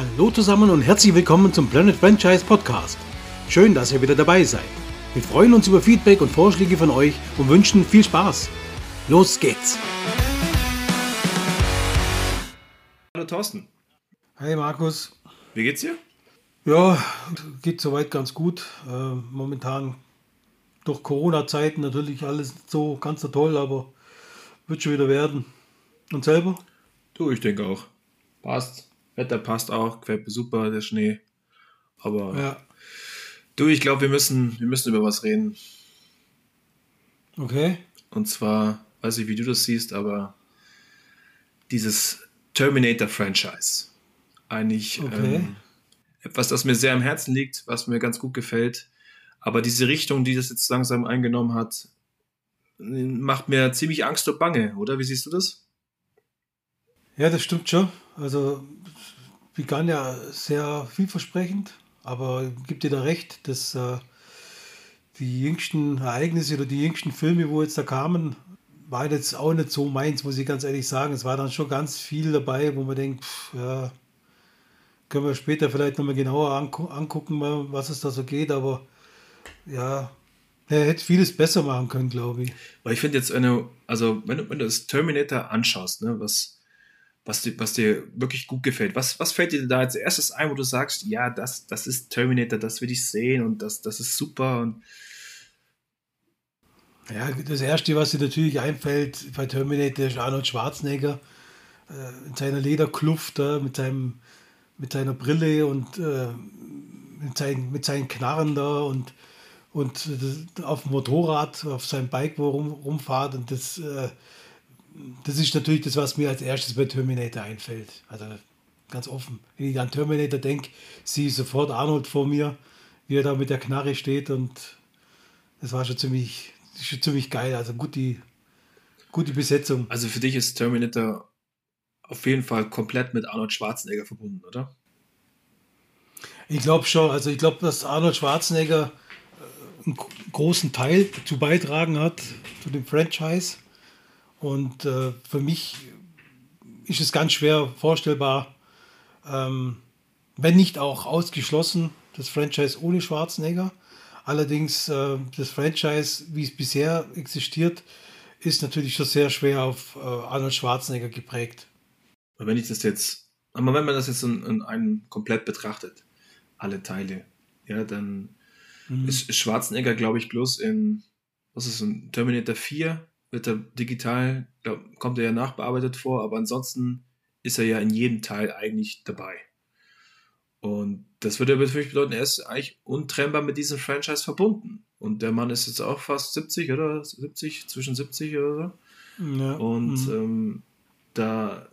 Hallo zusammen und herzlich willkommen zum Planet Franchise Podcast. Schön, dass ihr wieder dabei seid. Wir freuen uns über Feedback und Vorschläge von euch und wünschen viel Spaß. Los geht's! Hallo Thorsten, Hey Markus. wie geht's dir? Ja, geht soweit ganz gut. Äh, momentan durch Corona-Zeiten natürlich alles so ganz so toll, aber wird schon wieder werden. Und selber? Du, ich denke auch. Passt. Wetter passt auch, gefällt mir super, der Schnee. Aber Ja. du, ich glaube, wir müssen, wir müssen über was reden. Okay. Und zwar, weiß ich, wie du das siehst, aber dieses Terminator-Franchise. Eigentlich Okay. ähm, etwas, das mir sehr am Herzen liegt, was mir ganz gut gefällt. Aber diese Richtung, die das jetzt langsam eingenommen hat, macht mir ziemlich Angst und Bange, oder? Wie siehst du das? Ja, das stimmt schon. Also begann ja sehr vielversprechend, aber gibt dir da recht, dass äh, die jüngsten Ereignisse oder die jüngsten Filme, wo jetzt da kamen, waren jetzt auch nicht so meins, muss ich ganz ehrlich sagen. Es war dann schon ganz viel dabei, wo man denkt, pff, ja, können wir später vielleicht nochmal genauer angu angucken, was es da so geht, aber ja, er hätte vieles besser machen können, glaube ich. Weil ich finde jetzt, du, also wenn wenn du das Terminator anschaust, ne, was, was, dir, was dir wirklich gut gefällt, was, was fällt dir da als erstes ein, wo du sagst, ja, das, das ist Terminator, das will ich sehen und das, das ist super und Ja, das Erste, was dir natürlich einfällt bei Terminator, ist Arnold Schwarzenegger äh, in seiner Lederkluft da, mit, seinem, mit seiner Brille und äh, mit, seinen, mit seinen Knarren da und, und das, auf dem Motorrad, auf seinem Bike, wo er rum, rumfahrt. Und das, äh, das ist natürlich das, was mir als erstes bei Terminator einfällt. Also ganz offen. Wenn ich an Terminator denke, sehe ich sofort Arnold vor mir, wie er da mit der Knarre steht und das war schon ziemlich, schon ziemlich geil. Also gute, gute Besetzung. also für dich ist Terminator auf jeden Fall komplett mit Arnold Schwarzenegger verbunden, oder? Ich glaube schon. Also ich glaube, dass Arnold Schwarzenegger äh, einen gro- großen Teil dazu beitragen hat, zu dem Franchise. Und äh, für mich ist es ganz schwer vorstellbar, ähm, wenn nicht auch ausgeschlossen, das Franchise ohne Schwarzenegger. Allerdings äh, das Franchise, wie es bisher existiert, ist natürlich schon sehr schwer auf äh, Arnold Schwarzenegger geprägt. Wenn ich das jetzt, aber wenn man das jetzt in, in einem komplett betrachtet, alle Teile, ja, dann ist, ist Schwarzenegger, glaube ich, bloß in, was ist in Terminator 4, wird er digital, glaub, kommt er ja nachbearbeitet vor, aber ansonsten ist er ja in jedem Teil eigentlich dabei. Und das würde ja für mich bedeuten, er ist eigentlich untrennbar mit diesem Franchise verbunden. Und der Mann ist jetzt auch fast 70, oder? 70, zwischen 70 oder so. Ja. Und Mhm. ähm, da,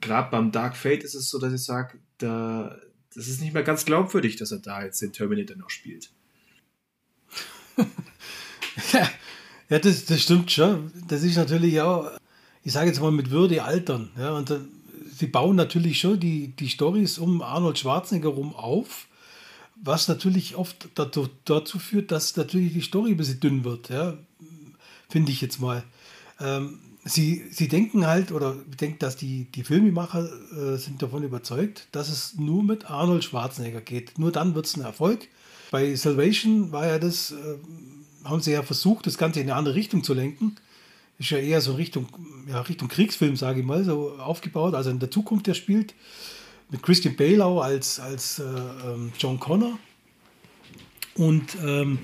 gerade beim Dark Fate ist es so, dass ich sage, da, das ist nicht mehr ganz glaubwürdig, dass er da jetzt den Terminator noch spielt. Ja, das, das stimmt schon. Das ist natürlich auch, ich sage jetzt mal, mit Würde altern. Ja, und dann, sie bauen natürlich schon die, die Stories um Arnold Schwarzenegger rum auf, was natürlich oft dazu, dazu führt, dass natürlich die Story ein bisschen dünn wird. Ja, finde ich jetzt mal. Ähm, sie, sie denken halt, oder ich denke, dass die, die Filmemacher äh, sind davon überzeugt, dass es nur mit Arnold Schwarzenegger geht. Nur dann wird es ein Erfolg. Bei Salvation war ja das, äh, haben sie ja versucht, das Ganze in eine andere Richtung zu lenken. Ist ja eher so Richtung, ja, Richtung Kriegsfilm, sage ich mal, so aufgebaut, also in der Zukunft der spielt. Mit Christian Bale auch als, als äh, ähm, John Connor. Und ähm,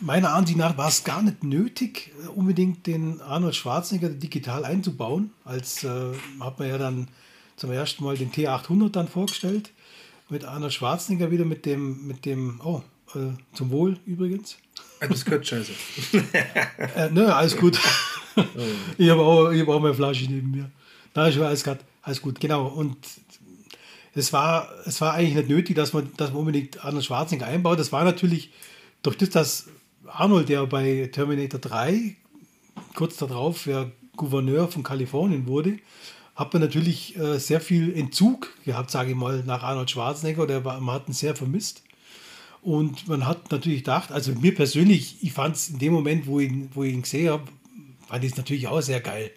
meiner Ansicht nach war es gar nicht nötig, äh, unbedingt den Arnold Schwarzenegger digital einzubauen. Als äh, hat man ja dann zum ersten Mal den T800 dann vorgestellt. Mit Arnold Schwarzenegger wieder mit dem, mit dem, oh, äh, zum Wohl übrigens. Das gehört scheiße. Äh, ne, alles gut. ich habe auch, ich hab auch meine Flasche neben mir. Da ist alles, grad, alles gut, genau. Und es war, es war eigentlich nicht nötig, dass man, dass man unbedingt Arnold Schwarzenegger einbaut. Das war natürlich durch das, dass Arnold, der bei Terminator 3 kurz darauf ja Gouverneur von Kalifornien wurde, hat man natürlich äh, sehr viel Entzug gehabt, sage ich mal, nach Arnold Schwarzenegger. Der war, man hat ihn sehr vermisst. Und man hat natürlich gedacht, also mir persönlich, ich fand es in dem Moment, wo ich, ihn- wo ich ihn gesehen habe, fand ich es natürlich auch sehr geil.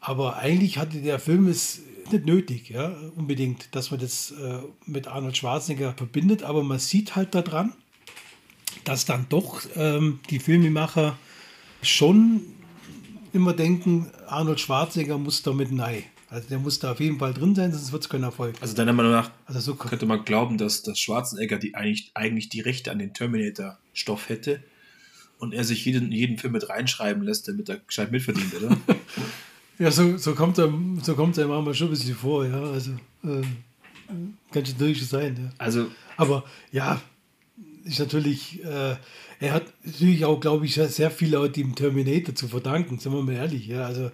Aber eigentlich hatte der Film es nicht nötig, ja, unbedingt, dass man das äh, mit Arnold Schwarzenegger verbindet, aber man sieht halt daran, dass dann doch ähm, die Filmemacher schon immer denken, Arnold Schwarzenegger muss damit nein. Also der muss da auf jeden Fall drin sein, sonst wird es kein Erfolg. Also deiner Meinung nach also so könnte man glauben, dass, dass Schwarzenegger die eigentlich, eigentlich die Rechte an den Terminator-Stoff hätte und er sich jeden, jeden Film mit reinschreiben lässt, damit er gescheit mitverdient, oder? ja, so, so kommt er so kommt er manchmal schon ein bisschen vor, ja. Also äh, kann schon durchaus sein. Ja. Also, Aber ja, ist natürlich, äh, er hat natürlich auch, glaube ich, sehr viel auch dem Terminator zu verdanken, sind wir mal ehrlich. Ja. Also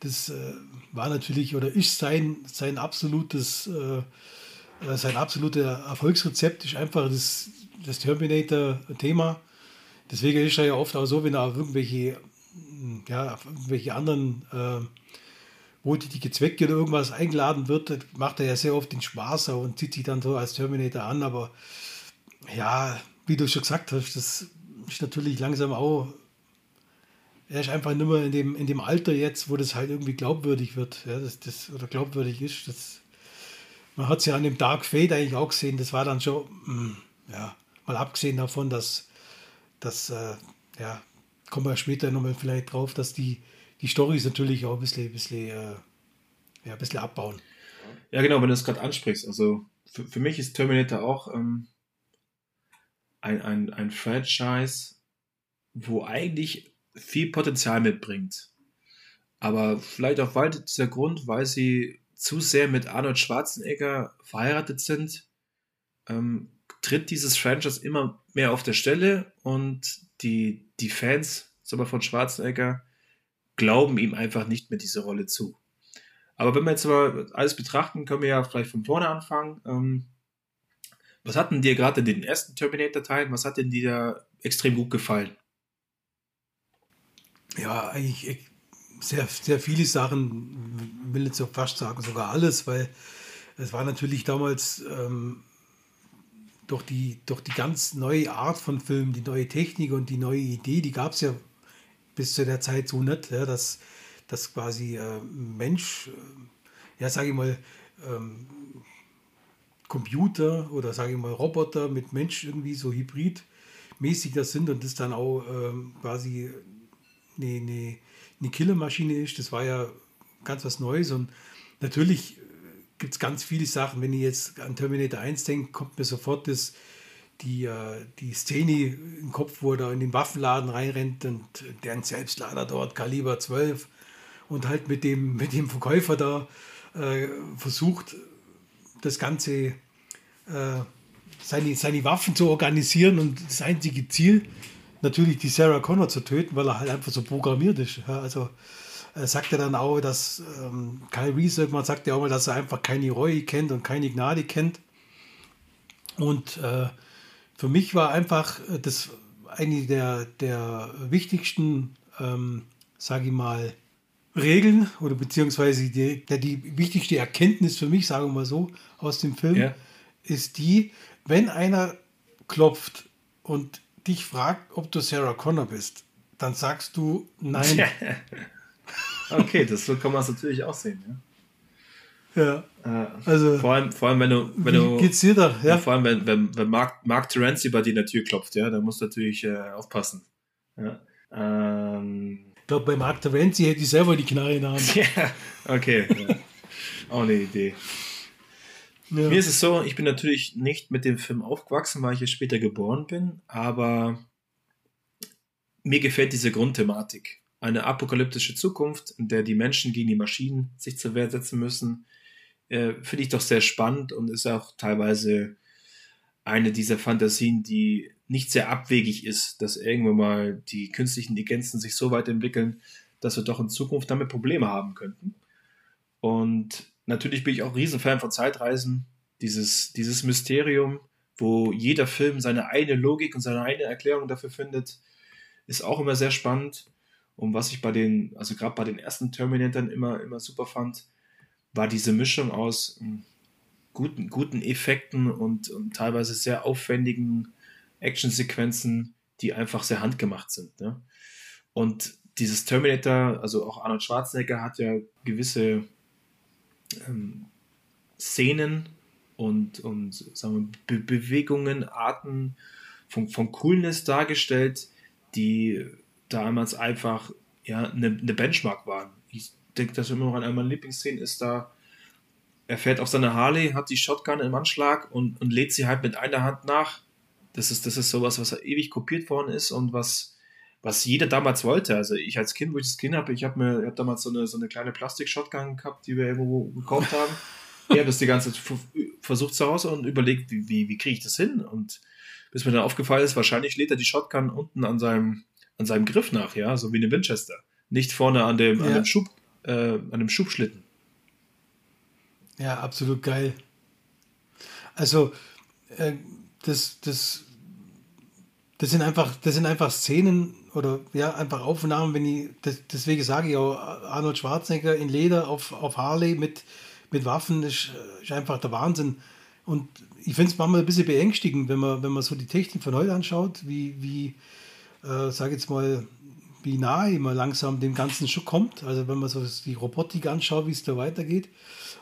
das äh, war natürlich oder ist sein, sein absolutes, äh, äh, sein absoluter Erfolgsrezept ist einfach das, das Terminator-Thema. Deswegen ist er ja oft auch so, wenn er auf irgendwelche, ja, auf irgendwelche anderen äh, wo die, die Gezwecke oder irgendwas eingeladen wird, macht er ja sehr oft den Spaß und zieht sich dann so als Terminator an. Aber ja, wie du schon gesagt hast, das ist natürlich langsam auch er ist einfach nicht mehr in dem, in dem Alter jetzt, wo das halt irgendwie glaubwürdig wird, ja, das, das, oder glaubwürdig ist. Das, man hat es ja an dem Dark Fate eigentlich auch gesehen, das war dann schon, mh, hm, ja, mal abgesehen davon, dass, dass äh, ja, kommen wir später nochmal vielleicht drauf, dass die, die Storys natürlich auch ein bisschen, ein bisschen, äh, ja, ein bisschen abbauen. Ja, genau, wenn du das gerade ansprichst. Also für, für mich ist Terminator auch ähm, ein, ein, ein Franchise, wo eigentlich viel Potenzial mitbringt. Aber vielleicht auch weiter dieser Grund, weil sie zu sehr mit Arnold Schwarzenegger verheiratet sind, ähm, tritt dieses Franchise immer mehr auf der Stelle und die, die Fans von Schwarzenegger glauben ihm einfach nicht mehr diese Rolle zu. Aber wenn wir jetzt mal alles betrachten, können wir ja vielleicht von vorne anfangen. Ähm, was hat denn dir gerade in den ersten Terminator-Teilen, was hat denn dir da extrem gut gefallen? Ja, eigentlich sehr, sehr viele Sachen, will jetzt fast sagen, sogar alles, weil es war natürlich damals ähm, durch, die, durch die ganz neue Art von Film, die neue Technik und die neue Idee, die gab es ja bis zu der Zeit so nicht, ja, dass, dass quasi äh, Mensch, äh, ja, sage ich mal, ähm, Computer oder sage ich mal Roboter mit Mensch irgendwie so hybridmäßig das sind und das dann auch ähm, quasi eine, eine, eine Killermaschine ist. Das war ja ganz was Neues und natürlich gibt es ganz viele Sachen. Wenn ich jetzt an Terminator 1 denke, kommt mir sofort das, die, äh, die Szene im Kopf, wo er in den Waffenladen reinrennt und deren Selbstlader dort, Kaliber 12 und halt mit dem, mit dem Verkäufer da äh, versucht, das Ganze, äh, seine, seine Waffen zu organisieren und das einzige Ziel natürlich die Sarah Connor zu töten, weil er halt einfach so programmiert ist. Ja, also er sagt ja dann auch, dass ähm, Kyle Reese irgendwann sagt ja auch mal, dass er einfach keine Reue kennt und keine Gnade kennt. Und äh, für mich war einfach äh, das eine der, der wichtigsten, ähm, sage ich mal, Regeln oder beziehungsweise die, die wichtigste Erkenntnis für mich, sagen wir mal so, aus dem Film, ja. ist die, wenn einer klopft und dich fragt, ob du Sarah Connor bist, dann sagst du nein. okay, das so kann man es natürlich auch sehen. Ja. Ja. Äh, also, vor allem, vor allem, wenn du, wenn du, geht's dir da? Ja? vor allem, wenn, wenn, wenn Mark, Mark Terenzi bei dir in der Tür klopft, ja, dann musst du natürlich äh, aufpassen. Ja. Ähm, ich glaube, bei Mark Terenzi hätte ich selber die Knarre in der Hand. ja, okay. Ja. auch eine Idee. Ja. Mir ist es so, ich bin natürlich nicht mit dem Film aufgewachsen, weil ich ja später geboren bin, aber mir gefällt diese Grundthematik. Eine apokalyptische Zukunft, in der die Menschen gegen die Maschinen sich zur Wehr setzen müssen, äh, finde ich doch sehr spannend und ist auch teilweise eine dieser Fantasien, die nicht sehr abwegig ist, dass irgendwann mal die künstlichen Intelligenzen sich so weit entwickeln, dass wir doch in Zukunft damit Probleme haben könnten. Und natürlich bin ich auch ein Riesenfan von Zeitreisen. Dieses, dieses Mysterium, wo jeder Film seine eigene Logik und seine eigene Erklärung dafür findet, ist auch immer sehr spannend. Und was ich bei den, also gerade bei den ersten Terminatoren immer, immer super fand, war diese Mischung aus hm, guten, guten Effekten und, und teilweise sehr aufwendigen Actionsequenzen, die einfach sehr handgemacht sind. Ne? Und dieses Terminator, also auch Arnold Schwarzenegger hat ja gewisse ähm, Szenen und, und sagen wir, Be Bewegungen, Arten von, von Coolness dargestellt, die damals einfach ja, eine, eine Benchmark waren. Ich denke, dass immer noch an meiner Lieblingsszenen ist da, er fährt auf seine Harley, hat die Shotgun im Anschlag und, und lädt sie halt mit einer Hand nach. Das ist, das ist sowas, was ewig kopiert worden ist und was, was jeder damals wollte. Also ich als Kind, wo ich das Kind habe, ich habe mir ich hab damals so eine, so eine kleine Plastik-Shotgun gehabt, die wir irgendwo gekauft haben. ich habe das die ganze Zeit versucht zu Hause und überlegt, wie, wie, wie kriege ich das hin? Und bis mir dann aufgefallen ist, wahrscheinlich lädt er die Shotgun unten an seinem, an seinem Griff nach, ja, so wie eine Winchester. Nicht vorne an dem, ja. an dem Schub, äh, an dem Schubschlitten. Ja, absolut geil. Also, äh, das, das, das sind einfach, das sind einfach Szenen oder ja, einfach Aufnahmen, wenn ich, das, deswegen sage ich auch, Arnold Schwarzenegger in Leder auf, auf Harley mit, mit Waffen ist, ist einfach der Wahnsinn. Und ich finde es manchmal ein bisschen beängstigend, wenn man, wenn man so die Technik von heute anschaut, wie, wie äh, sage jetzt mal, wie nahe man langsam dem Ganzen schon kommt. Also wenn man so die Robotik anschaut, wie es da weitergeht.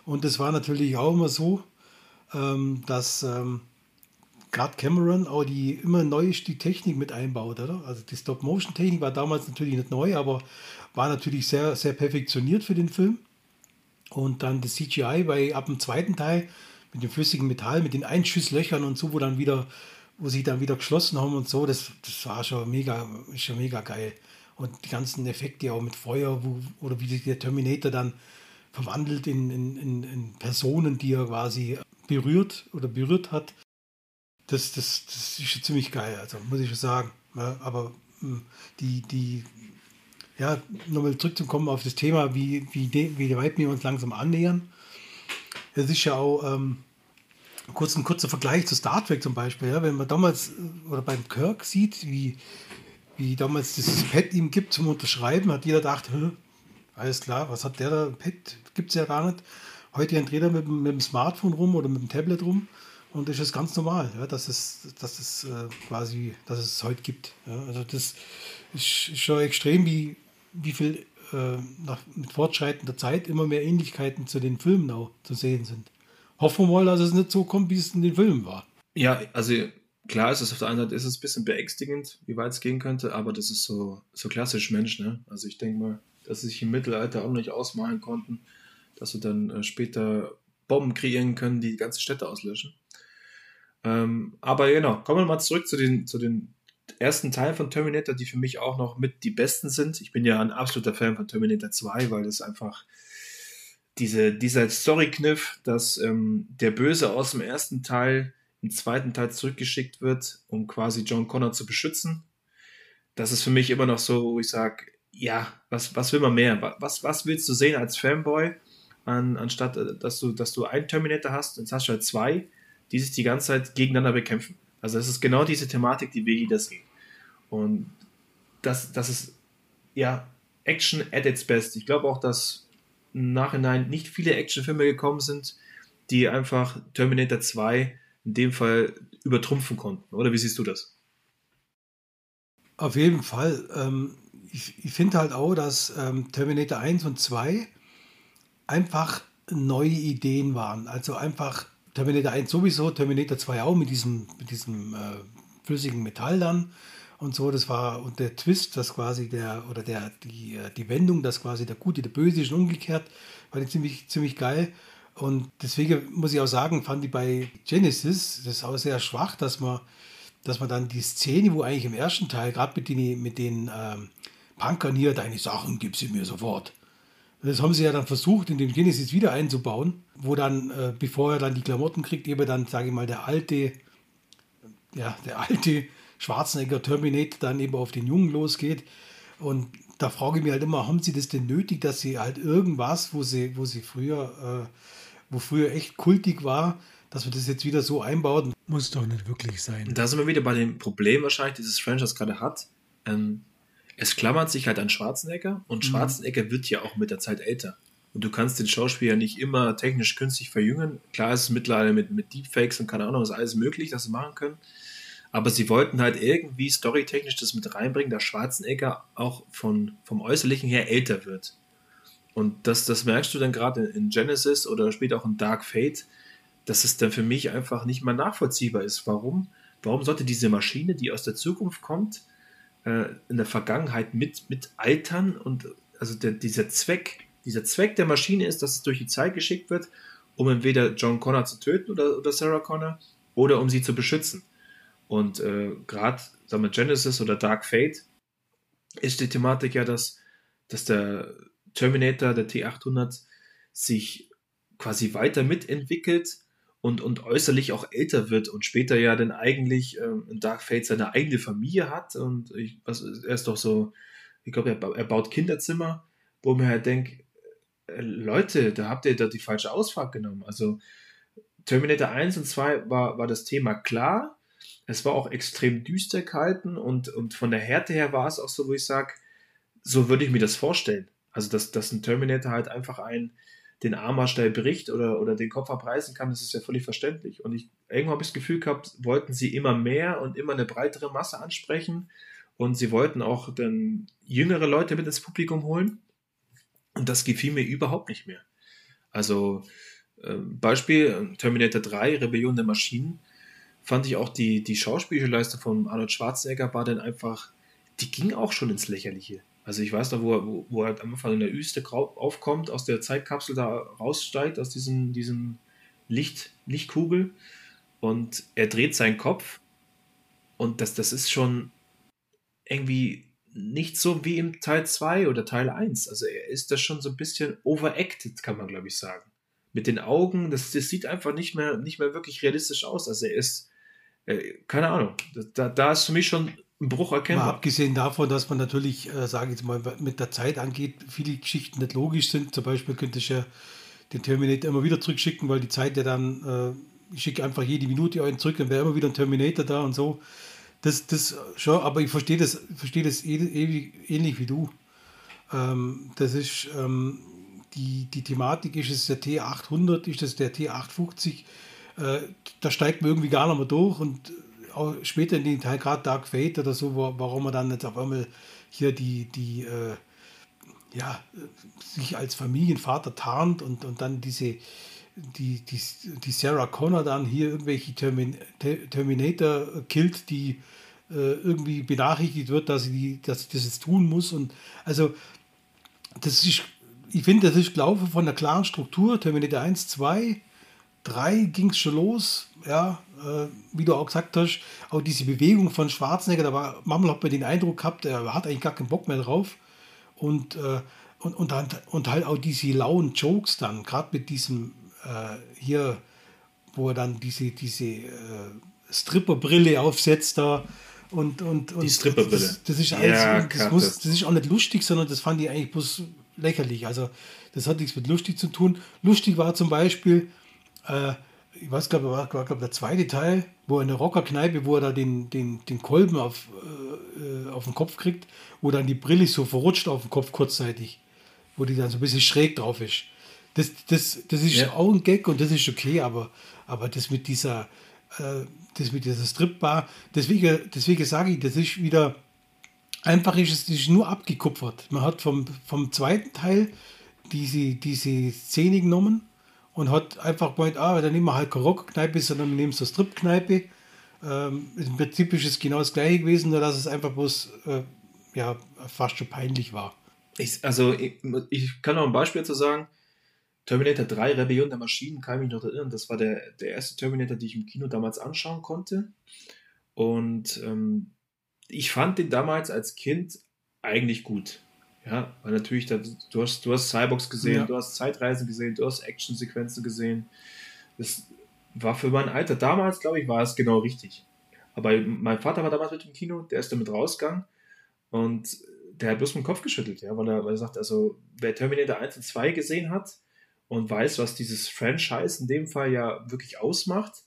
Und das war natürlich auch immer so, ähm, dass ähm, gerade Cameron auch die immer neu die Technik mit einbaut, oder? Also die Stop-Motion-Technik war damals natürlich nicht neu, aber war natürlich sehr, sehr perfektioniert für den Film. Und dann das CGI bei ab dem zweiten Teil mit dem flüssigen Metall, mit den Einschusslöchern und so, wo dann wieder, wo sie dann wieder geschlossen haben und so, das, das war schon mega, schon mega geil. Und die ganzen Effekte auch mit Feuer, wo, oder wie sich der Terminator dann verwandelt in, in, in, in Personen, die er quasi berührt oder berührt hat. Das, das, das ist schon ziemlich geil, also muss ich schon sagen. Ja, aber hm, die, die, ja, nochmal zurückzukommen auf das Thema, wie, wie, wie weit wir uns langsam annähern. Es ist ja auch ähm, kurz ein kurzer Vergleich zu Star Trek zum Beispiel. Ja, wenn man damals oder beim Kirk sieht, wie, wie damals dieses Pad ihm gibt zum Unterschreiben, hat jeder gedacht, alles klar, was hat der da? Pad gibt es ja gar nicht. Heute dreht er mit, mit dem Smartphone rum oder mit dem Tablet rum und das ist ganz normal, ja, dass es, dass es äh, quasi, dass es heute gibt. Ja. Also das ist schon extrem, wie, wie viel äh, nach, mit fortschreitender Zeit immer mehr Ähnlichkeiten zu den Filmen auch zu sehen sind. Hoffen wir mal, dass es nicht so kommt, wie es in den Filmen war. Ja, also klar ist es auf der einen Seite ist es ein bisschen beängstigend, wie weit es gehen könnte, aber das ist so, so klassisch Mensch, ne? Also ich denke mal, dass sie sich im Mittelalter auch nicht ausmalen konnten, dass sie dann äh, später Bomben kreieren können, die, die ganze Städte auslöschen. Ähm, aber genau, kommen wir mal zurück zu den, zu den ersten Teilen von Terminator, die für mich auch noch mit die besten sind. Ich bin ja ein absoluter Fan von Terminator 2, weil das einfach diese, dieser Story-Kniff, dass ähm, der Böse aus dem ersten Teil im zweiten Teil zurückgeschickt wird, um quasi John Connor zu beschützen. Das ist für mich immer noch so, wo ich sage, ja, was, was will man mehr? Was, was willst du sehen als Fanboy, an, anstatt äh, dass du, dass du einen Terminator hast, jetzt hast du halt zwei, die sich die ganze Zeit gegeneinander bekämpfen. Also es ist genau diese Thematik, die Wegi das geht. Und das, das ist ja Action at its best. Ich glaube auch, dass im Nachhinein nicht viele Actionfilme gekommen sind, die einfach Terminator 2 in dem Fall übertrumpfen konnten. Oder wie siehst du das? Auf jeden Fall. Ähm, ich, ich finde halt auch, dass ähm, Terminator 1 und 2 einfach neue Ideen waren. Also einfach Terminator 1 sowieso, Terminator 2 auch mit diesem, mit diesem äh, flüssigen Metall dann und so. Das war und der Twist, das quasi der, oder der, die, äh, die Wendung, dass quasi der Gute, der Böse ist und umgekehrt, war die ziemlich, ziemlich geil. Und deswegen muss ich auch sagen, fand ich bei Genesis das auch sehr schwach, dass man, dass man dann die Szene, wo eigentlich im ersten Teil, gerade mit den, mit den ähm, Punkern hier, deine Sachen gib sie mir sofort. Das haben sie ja dann versucht, in den Genesis wieder einzubauen, wo dann, äh, bevor er dann die Klamotten kriegt, eben dann, sage ich mal, der alte, ja, der alte Schwarzenegger Terminator dann eben auf den Jungen losgeht. Und da frage ich mich halt immer, haben sie das denn nötig, dass sie halt irgendwas, wo sie, wo sie früher, äh, wo früher echt kultig war, dass wir das jetzt wieder so einbauen? Muss doch nicht wirklich sein. Da sind wir wieder bei dem Problem wahrscheinlich, dieses Franchise gerade hat. Ähm, es klammert sich halt an Schwarzenegger und mhm. Schwarzenegger wird ja auch mit der Zeit älter. Und du kannst den Schauspieler nicht immer technisch künstlich verjüngen. Klar ist es mittlerweile mit, mit Deepfakes und keine Ahnung, ist alles möglich, dass sie machen können. Aber sie wollten halt irgendwie storytechnisch das mit reinbringen, dass Schwarzenegger auch von, vom Äußerlichen her älter wird. Und das, das merkst du dann gerade in Genesis oder später auch in Dark Fate, dass es dann für mich einfach nicht mal nachvollziehbar ist. Warum? Warum sollte diese Maschine, die aus der Zukunft kommt, äh, in der Vergangenheit mit, mit altern und also der, dieser Zweck, dieser Zweck der Maschine ist, dass es durch die Zeit geschickt wird, um entweder John Connor zu töten oder, oder Sarah Connor oder um sie zu beschützen. Und äh, gerade, sagen wir, Genesis oder Dark Fate ist die Thematik ja, dass, dass der Terminator, der T800, sich quasi weiter mitentwickelt und, und äußerlich auch älter wird und später ja dann eigentlich ähm, Dark Fate seine eigene Familie hat. Und ich, was, er ist doch so, ich glaube, er, er, baut Kinderzimmer, wo man halt denkt, äh, Leute, da habt ihr da die falsche Ausfahrt genommen. Also Terminator 1 und 2 war, war das Thema klar. Es war auch extrem düster gehalten und, und von der Härte her war es auch so, wo ich sage, so würde ich mir das vorstellen. Also, dass, dass ein Terminator halt einfach ein, den Arm schnell bricht oder, oder den Kopf abreißen kann, das ist ja völlig verständlich. Und ich irgendwann habe ich das Gefühl gehabt, wollten sie immer mehr und immer eine breitere Masse ansprechen. Und sie wollten auch dann jüngere Leute mit ins Publikum holen. Und das gefiel mir überhaupt nicht mehr. Also, äh, Beispiel Terminator 3, Rebellion der Maschinen, fand ich auch die, die Schauspielleistung von Arnold Schwarzenegger war dann einfach, die ging auch schon ins Lächerliche. Also ich weiß noch, wo er, wo, er am Anfang in der Wüste aufkommt, aus der Zeitkapsel da raussteigt, aus diesem, diesem Licht, Lichtkugel und er dreht seinen Kopf und das, das ist schon irgendwie nicht so wie im Teil 2 oder Teil 1. Also er ist da schon so ein bisschen overacted, kann man glaube ich sagen. Mit den Augen, das, das sieht einfach nicht mehr, nicht mehr wirklich realistisch aus. Also er ist, äh, keine Ahnung, da, da ist für mich schon ein Bruch erkennbar. Mal abgesehen davon, dass man natürlich, äh, sage ich jetzt mal, mit der Zeit angeht, viele Geschichten nicht logisch sind. Zum Beispiel könnte ich ja den Terminator immer wieder zurückschicken, weil die Zeit ja dann, äh, ich schicke einfach jede Minute einen zurück, dann wäre immer wieder ein Terminator da und so. Das, das schon, aber ich verstehe das, verstehe das ähnlich, ähnlich wie du. Ähm, das ist ähm, die, die Thematik, ist es der T800, ist es der T850, äh, da steigt man irgendwie gar nicht mehr durch und auch später in den Teil, gerade Dark Fate oder so, wo, warum er dann jetzt auf einmal hier die, die äh, ja, sich als Familienvater tarnt und, und dann diese, die, die, die Sarah Connor dann hier irgendwelche Termin, Terminator killt, die äh, irgendwie benachrichtigt wird, dass sie, die, dass sie das jetzt tun muss. Und also, das ist, ich finde, das ist gelaufen von der klaren Struktur. Terminator 1, 2, 3 ging es schon los. Ja, äh, wie du auch gesagt hast, auch diese Bewegung von Schwarzenegger, da war, manchmal hat man den Eindruck gehabt, er hat eigentlich gar keinen Bock mehr drauf. Und, äh, und, und, dann, und halt auch diese lauen Jokes dann, gerade mit diesem äh, hier, wo er dann diese, diese äh, Stripperbrille aufsetzt da. Und, und, und die Stripperbrille. Das, das, ist alles, ja, das, muss, das ist auch nicht lustig, sondern das fand ich eigentlich bloß lächerlich. Also das hat nichts mit lustig zu tun. Lustig war zum Beispiel, äh, ich weiß, glaube war, war glaub, der zweite Teil, wo er in der Rockerkneipe, wo er da den, den, den Kolben auf, äh, auf den Kopf kriegt, wo dann die Brille so verrutscht auf dem Kopf kurzzeitig, wo die dann so ein bisschen schräg drauf ist. Das, das, das ist ja. auch ein Gag und das ist okay, aber, aber das mit dieser, äh, das mit dieser Stripbar, deswegen, deswegen sage ich, das ist wieder, einfach ist es ist nur abgekupfert. Man hat vom, vom zweiten Teil diese, diese Szene genommen und hat einfach gemeint, ah, dann nehmen wir halt keine Rockkneipe, sondern nehmen so Stripkneipe. Ähm, Im Prinzip ist es genau das gleiche gewesen, nur dass es einfach bloß äh, ja, fast schon peinlich war. Ich, also ich, ich, kann noch ein Beispiel dazu sagen. Terminator 3, Rebellion der Maschinen, kann ich mich noch erinnern. Das war der, der erste Terminator, den ich im Kino damals anschauen konnte. Und ähm, ich fand den damals als Kind eigentlich gut. Ja, weil natürlich, da, du, hast, du hast Cyborgs gesehen, ja. du hast Zeitreisen gesehen, du hast Actionsequenzen gesehen. Das war für mein Alter damals, glaube ich, war es genau richtig. Aber mein Vater war damals mit im Kino, der ist damit rausgegangen und der hat bloß mit dem Kopf geschüttelt, ja, weil er, weil er sagt, also wer Terminator 1 und 2 gesehen hat und weiß, was dieses Franchise in dem Fall ja wirklich ausmacht,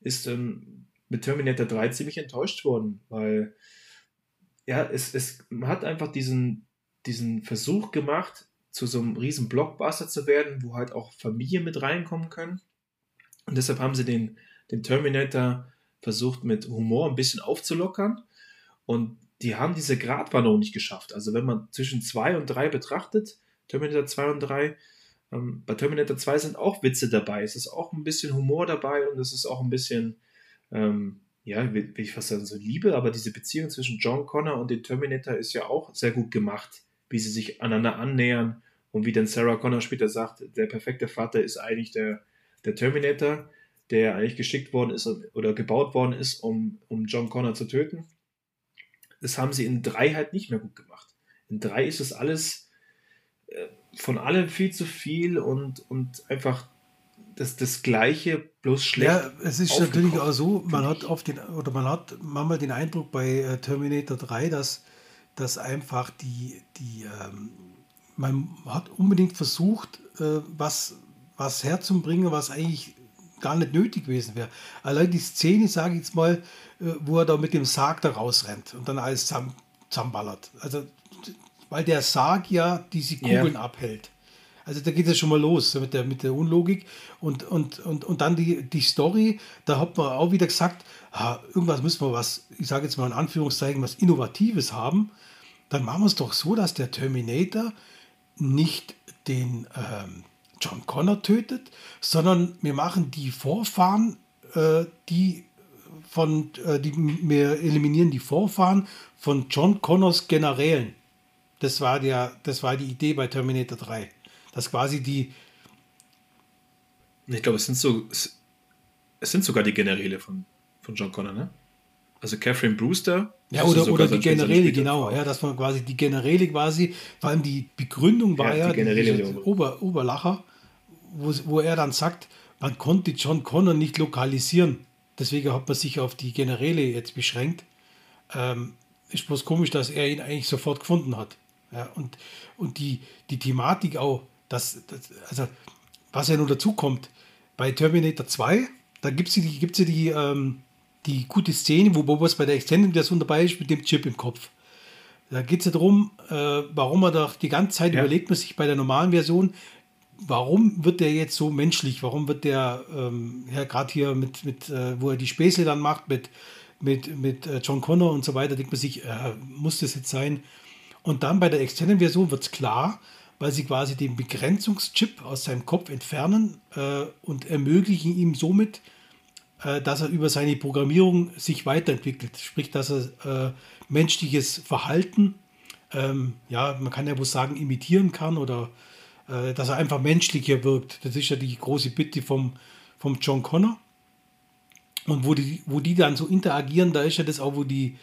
ist ähm, mit Terminator 3 ziemlich enttäuscht worden, weil ja, es, es hat einfach diesen, diesen Versuch gemacht, zu so einem riesen Blockbuster zu werden, wo halt auch Familien mit reinkommen können. Und deshalb haben sie den, den Terminator versucht mit Humor ein bisschen aufzulockern. Und die haben diese Gratwanderung nicht geschafft. Also wenn man zwischen zwei und drei betrachtet, Terminator 2 und 3. Ähm, bei Terminator 2 sind auch Witze dabei. Es ist auch ein bisschen Humor dabei und es ist auch ein bisschen, ähm, ja, will, will ich fast sagen, so Liebe, aber diese Beziehung zwischen John Connor und dem Terminator ist ja auch sehr gut gemacht, wie sie sich aneinander annähern und wie dann Sarah Connor später sagt, der perfekte Vater ist eigentlich der, der Terminator, der eigentlich geschickt worden ist oder gebaut worden ist, um, um John Connor zu töten. Das haben sie in drei halt nicht mehr gut gemacht. In drei ist es alles äh, von allem viel zu viel und, und einfach das, das Gleiche, bloß schlecht. Ja, es ist natürlich auch so, man hat oft den, oder man hat manchmal den Eindruck bei äh, Terminator 3, dass, dass einfach die, die ähm, man hat unbedingt versucht, äh, was, was herzubringen, was eigentlich gar nicht nötig gewesen wäre. Allein die Szene, sage ich jetzt mal, äh, wo er da mit dem Sarg da rausrennt und dann alles zusammenballert. Also, weil der Sarg ja diese Kugeln yeah. abhält. Also da geht es schon mal los mit der, mit der Unlogik. Und, und, und, und dann die, die Story, da hat man auch wieder gesagt, ah, irgendwas müssen wir was, ich sage jetzt mal in Anführungszeichen, was Innovatives haben. Dann machen wir es doch so, dass der Terminator nicht den ähm, John Connor tötet, sondern wir machen die Vorfahren, äh, die von, äh, die, wir eliminieren die Vorfahren von John Connors Generälen. Das war, der, das war die Idee bei Terminator 3. Das quasi die. Ich glaube, es sind so. Es sind sogar die Generäle von, von John Connor, ne? Also Catherine Brewster. Ja, oder, oder die Generäle, genau. Ja, dass man quasi die Generäle quasi, vor allem die Begründung war ja, ja die die Ober, Oberlacher, wo, wo er dann sagt, man konnte John Connor nicht lokalisieren. Deswegen hat man sich auf die Generäle jetzt beschränkt. Ähm, ist bloß komisch, dass er ihn eigentlich sofort gefunden hat. Ja, und, und die, die Thematik auch, dass, dass also was ja nun dazu kommt, bei Terminator 2, da gibt es die, gibt's ja die, ähm, die gute Szene, wo Bobos bei der Extended-Version dabei ist mit dem Chip im Kopf. Da geht es ja darum, äh, warum er doch die ganze Zeit ja. überlegt man sich bei der normalen Version, warum wird der jetzt so menschlich? Warum wird der, ähm, ja, gerade hier mit, mit äh, wo er die Späße dann macht mit, mit, mit äh, John Connor und so weiter, denkt man sich, äh, muss das jetzt sein? Und dann bei der Extended-Version wird es klar, weil sie quasi den Begrenzungschip aus seinem Kopf entfernen äh, und ermöglichen ihm somit, dass er über seine Programmierung sich weiterentwickelt. Sprich, dass er äh, menschliches Verhalten, ähm, ja, man kann ja wohl sagen, imitieren kann oder äh, dass er einfach menschlicher wirkt. Das ist ja die große Bitte vom, vom John Connor. Und wo die, wo die dann so interagieren, da ist ja das auch, wo die,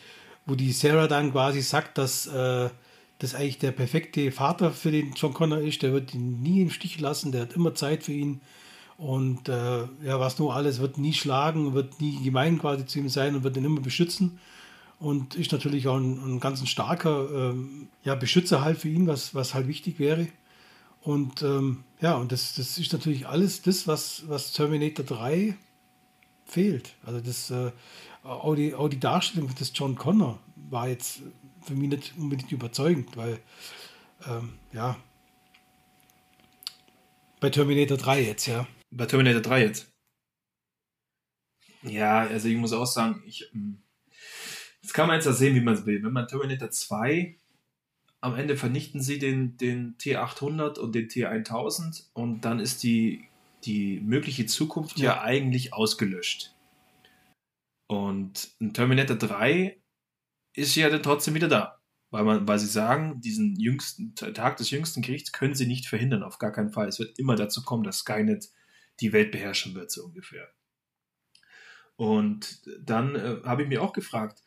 wo die Sarah dann quasi sagt, dass äh, das eigentlich der perfekte Vater für den John Connor ist. Der wird ihn nie im Stich lassen, der hat immer Zeit für ihn. Und äh, ja, was nur alles, wird nie schlagen, wird nie gemein quasi zu ihm sein und wird ihn immer beschützen. Und ist natürlich auch ein, ein ganz starker ähm, ja, Beschützer halt für ihn, was, was halt wichtig wäre. Und ähm, ja, und das, das ist natürlich alles das, was, was Terminator 3 fehlt. Also das, äh, auch, die, auch die Darstellung des John Connor war jetzt für mich nicht unbedingt überzeugend, weil ähm, ja, bei Terminator 3 jetzt, ja. Bei Terminator 3 jetzt. Ja, also ich muss auch sagen, ich, hm, das kann man jetzt ja sehen, wie man es will. Wenn man Terminator 2 am Ende vernichten sie den, den T800 und den T1000 und dann ist die, die mögliche Zukunft ja. ja eigentlich ausgelöscht. Und ein Terminator 3 ist ja dann trotzdem wieder da. Weil, man, weil sie sagen, diesen jüngsten Tag des jüngsten Gerichts können sie nicht verhindern, auf gar keinen Fall. Es wird immer dazu kommen, dass Skynet die Welt beherrschen wird, so ungefähr. Und dann äh, habe ich mir auch gefragt,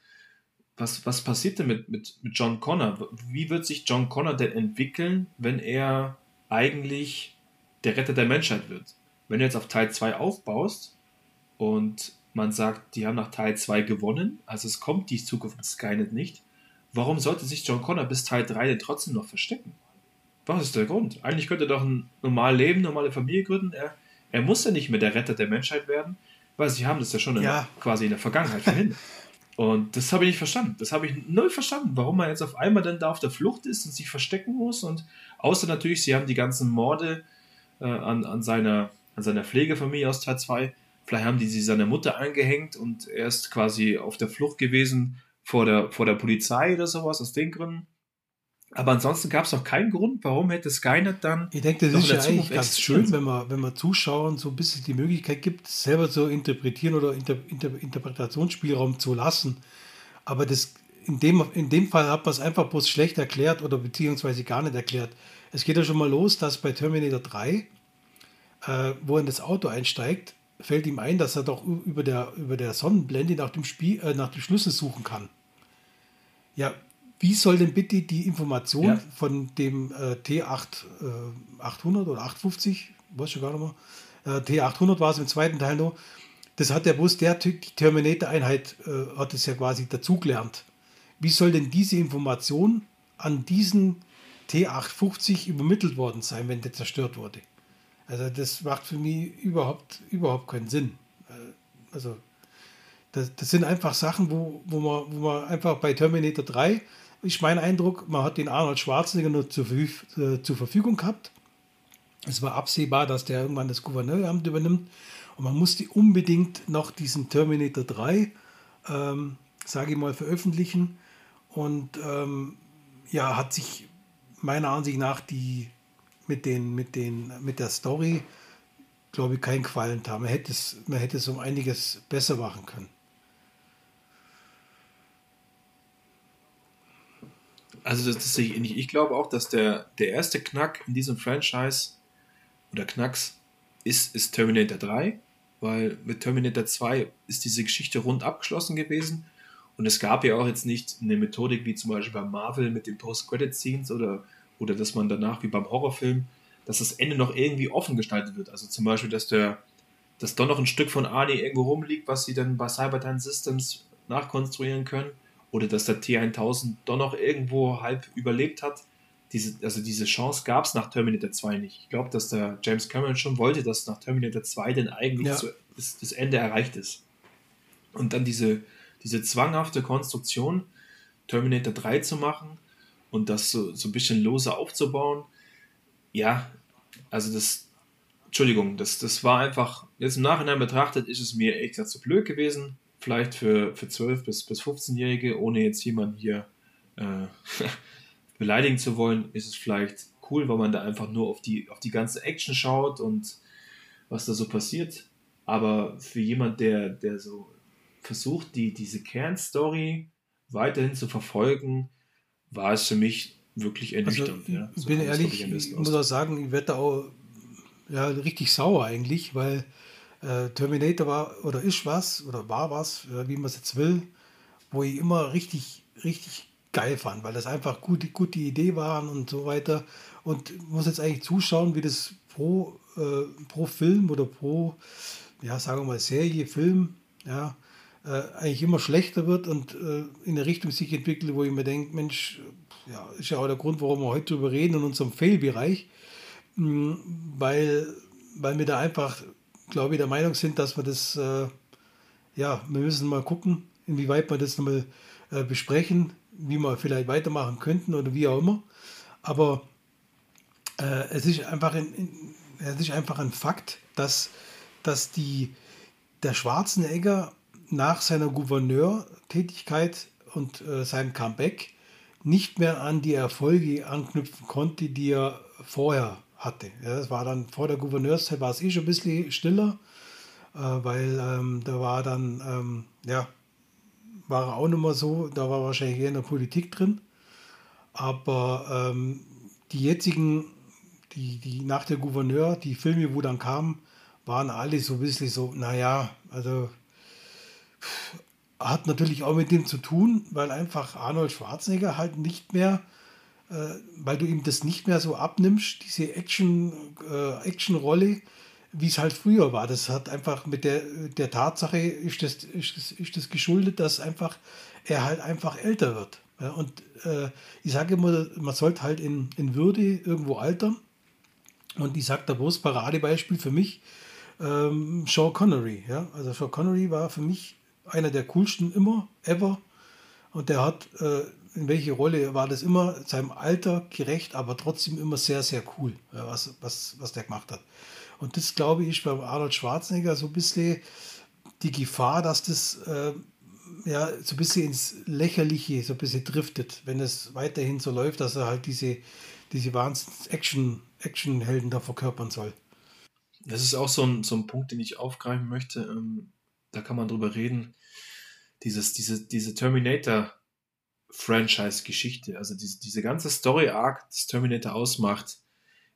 was, was passiert denn mit, mit, mit John Connor? Wie wird sich John Connor denn entwickeln, wenn er eigentlich der Retter der Menschheit wird? Wenn du jetzt auf Teil 2 aufbaust und man sagt, die haben nach Teil 2 gewonnen, also es kommt die Zukunft von Skynet nicht, warum sollte sich John Connor bis Teil 3 denn trotzdem noch verstecken? Was ist der Grund? Eigentlich könnte er doch ein normal Leben, normale Familie gründen. Er, er muss ja nicht mehr der Retter der Menschheit werden, weil sie haben das ja schon in, ja. quasi in der Vergangenheit verhindert. Und das habe ich nicht verstanden. Das habe ich null verstanden, warum er jetzt auf einmal dann da auf der Flucht ist und sich verstecken muss. Und außer natürlich, sie haben die ganzen Morde äh, an, an, seiner, an seiner Pflegefamilie aus Teil 2. Vielleicht haben die sie seiner Mutter angehängt und er ist quasi auf der Flucht gewesen vor der, vor der Polizei oder sowas, aus den Gründen. Aber ansonsten gab es auch keinen Grund, warum hätte Skynet dann. Ich denke, das ist ja eigentlich ganz schön, wenn man, wenn man Zuschauern so ein bisschen die Möglichkeit gibt, selber zu interpretieren oder Inter, Inter, Interpretationsspielraum zu lassen. Aber das, in, dem, in dem Fall hat man es einfach bloß schlecht erklärt oder beziehungsweise gar nicht erklärt. Es geht ja schon mal los, dass bei Terminator 3, äh, wo er in das Auto einsteigt, fällt ihm ein, dass er doch über der, über der Sonnenblende nach dem, Spiel, äh, nach dem Schlüssel suchen kann. Ja, wie soll denn bitte die Information ja. von dem äh, T8 äh, 800 oder 850, weiß ich gar nicht mehr, äh, T800 war es im zweiten Teil noch, das hat der Bus, der die Terminator-Einheit äh, hat es ja quasi dazugelernt. Wie soll denn diese Information an diesen T850 übermittelt worden sein, wenn der zerstört wurde? Also das macht für mich überhaupt, überhaupt keinen Sinn. Äh, also das, das sind einfach Sachen, wo, wo, man, wo man einfach bei Terminator 3 ist mein Eindruck, man hat den Arnold Schwarzenegger nur zur, äh, zur Verfügung gehabt. Es war absehbar, dass der irgendwann das Gouverneuramt übernimmt. Und man musste unbedingt noch diesen Terminator 3, ähm, sage ich mal, veröffentlichen. Und ähm, ja, hat sich meiner Ansicht nach die mit, den, mit, den, mit der Story, glaube ich, keinen Gefallen haben. Man hätte, es, man hätte es um einiges besser machen können. Also das, das sehe ich ähnlich. Ich glaube auch, dass der, der erste Knack in diesem Franchise oder Knacks ist, ist Terminator 3, weil mit Terminator 2 ist diese Geschichte rund abgeschlossen gewesen und es gab ja auch jetzt nicht eine Methodik wie zum Beispiel bei Marvel mit den Post-Credit-Scenes oder, oder dass man danach wie beim Horrorfilm, dass das Ende noch irgendwie offen gestaltet wird. Also zum Beispiel, dass der dass doch noch ein Stück von Arnie irgendwo rumliegt, was sie dann bei Cyberdyne Systems nachkonstruieren können oder dass der T1000 doch noch irgendwo halb überlebt hat. Diese, also diese Chance gab es nach Terminator 2 nicht. Ich glaube, dass der James Cameron schon wollte, dass nach Terminator 2 denn eigentlich ja. zu, das, das, Ende erreicht ist. Und dann diese, diese zwanghafte Konstruktion, Terminator 3 zu machen und das so, so ein bisschen lose aufzubauen, ja, also das, Entschuldigung, das, das war einfach, jetzt im Nachhinein betrachtet, ist es mir echt zu blöd gewesen vielleicht für, für 12- bis, bis 15-Jährige, ohne jetzt jemanden hier äh, beleidigen zu wollen, ist es vielleicht cool, weil man da einfach nur auf die, auf die ganze Action schaut und was da so passiert. Aber für jemand, der, der so versucht, die, diese Kernstory weiterhin zu verfolgen, war es für mich wirklich ernüchternd. Also, ja. so bin ehrlich, ich muss auch sagen, ich werde auch ja, richtig sauer eigentlich, weil äh, Terminator war oder ist was oder war was, wie man es jetzt will, wo ich immer richtig, richtig geil fand, weil das einfach gut, gute Idee waren und so weiter. Und muss jetzt eigentlich zuschauen, wie das pro, äh, pro Film oder pro, ja, sagen wir mal, Serie, Film, ja, äh, eigentlich immer schlechter wird und äh, in eine Richtung sich entwickelt, wo ich mir denke, Mensch, ja, ist ja auch der Grund, warum wir heute drüber reden in unserem Fail-Bereich, mm, weil, weil wir da einfach glaube ich, der Meinung sind, dass wir das, äh, ja, wir müssen mal gucken, inwieweit wir das nochmal äh, besprechen, wie wir vielleicht weitermachen könnten oder wie auch immer. Aber äh, es, ist einfach ein, es ist einfach ein Fakt, dass, dass die, der Schwarzenegger nach seiner Gouverneurtätigkeit und äh, seinem Comeback nicht mehr an die Erfolge anknüpfen konnte, die er vorher hatte. Ja, das war dann vor der Gouverneurszeit war es eh schon ein bisschen stiller, äh, weil ähm, da war dann, ähm, ja, war auch nicht mehr so, da war wahrscheinlich eher in der Politik drin. Aber ähm, die jetzigen, die, die nach der Gouverneur, die Filme, wo dann kamen, waren alle so ein bisschen so, naja, also hat natürlich auch mit dem zu tun, weil einfach Arnold Schwarzenegger halt nicht mehr weil du ihm das nicht mehr so abnimmst, diese Action, äh, Action-Rolle, wie es halt früher war. Das hat einfach mit der, der Tatsache, ist das, ist, das, ist das geschuldet, dass einfach er halt einfach älter wird. Ja, und äh, ich sage immer, man sollte halt in, in Würde irgendwo altern. Und ich sage da bloß Paradebeispiel für mich, ähm, Sean Connery. Ja? Also Sean Connery war für mich einer der coolsten immer, ever. Und der hat äh, welche Rolle war das immer seinem Alter gerecht, aber trotzdem immer sehr, sehr cool, was, was, was der gemacht hat. Und das, glaube ich, ist bei Arnold Schwarzenegger so ein bisschen die Gefahr, dass das äh, ja, so ein bisschen ins Lächerliche, so ein bisschen driftet, wenn es weiterhin so läuft, dass er halt diese, diese Wahnsinns-Action, Action-Helden da verkörpern soll. Das ist auch so ein, so ein Punkt, den ich aufgreifen möchte. Ähm, da kann man drüber reden. Dieses, diese, diese Terminator-Franchise-Geschichte, also diese, diese ganze Story-Arc, das Terminator ausmacht,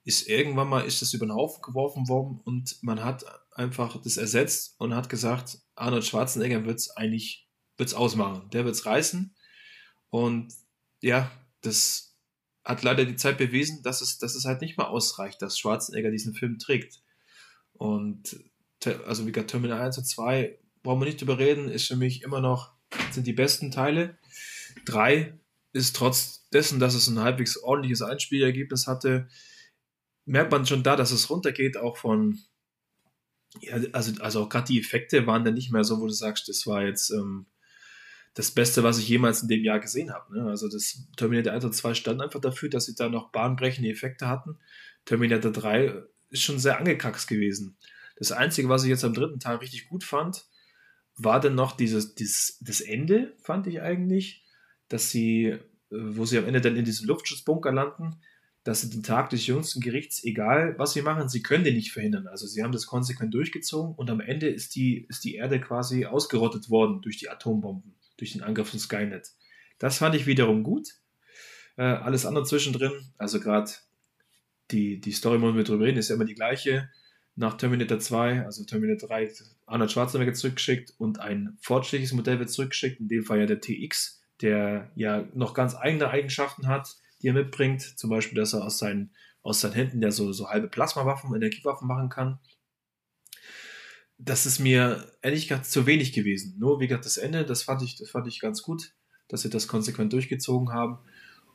ist irgendwann mal ist das über den Haufen geworfen worden und man hat einfach das ersetzt und hat gesagt, Arnold Schwarzenegger wird es eigentlich wird's ausmachen. Der wird es reißen. Und ja, das hat leider die Zeit bewiesen, dass es, dass es halt nicht mehr ausreicht, dass Schwarzenegger diesen Film trägt. Und also wie gesagt, Terminal 1 und 2 brauchen wir nicht drüber reden, ist für mich immer noch, sind die besten Teile. 3 ist trotz dessen, dass es ein halbwegs ordentliches Einspielergebnis hatte, merkt man schon da, dass es runtergeht, auch von, ja, also, also auch gerade die Effekte waren dann nicht mehr so, wo du sagst, das war jetzt ähm, das Beste, was ich jemals in dem Jahr gesehen habe. Ne? Also das Terminator 1 und 2 stand einfach dafür, dass sie da noch bahnbrechende Effekte hatten. Terminator 3 ist schon sehr angekackst gewesen. Das Einzige, was ich jetzt am dritten Teil richtig gut fand, war dann noch dieses, dieses das Ende, fand ich eigentlich, dass sie, äh, wo sie am Ende dann in diesem Luftschutzbunker landen, dass sie den Tag des jüngsten Gerichts, egal was sie machen, sie können den nicht verhindern. Also sie haben das konsequent durchgezogen und am Ende ist die, ist die Erde quasi ausgerottet worden durch die Atombomben durch den Angriff von Skynet. Das fand ich wiederum gut. Äh, alles andere zwischendrin, also gerade die, die Story, wo wir drüber reden, ist ja immer die gleiche. Nach Terminator 2, also Terminator 3, Arnold Schwarzenegger zurückgeschickt und ein fortschrittliches Modell wird zurückgeschickt, in dem Fall ja der TX, der ja noch ganz eigene Eigenschaften hat, die er mitbringt. Zum Beispiel, dass er aus seinen, aus seinen Händen ja so, so halbe Plasmawaffen, Energiewaffen machen kann das ist mir ehrlich gesagt zu wenig gewesen. Nur wie gesagt, das Ende, das fand ich, das fand ich ganz gut, dass sie das konsequent durchgezogen haben.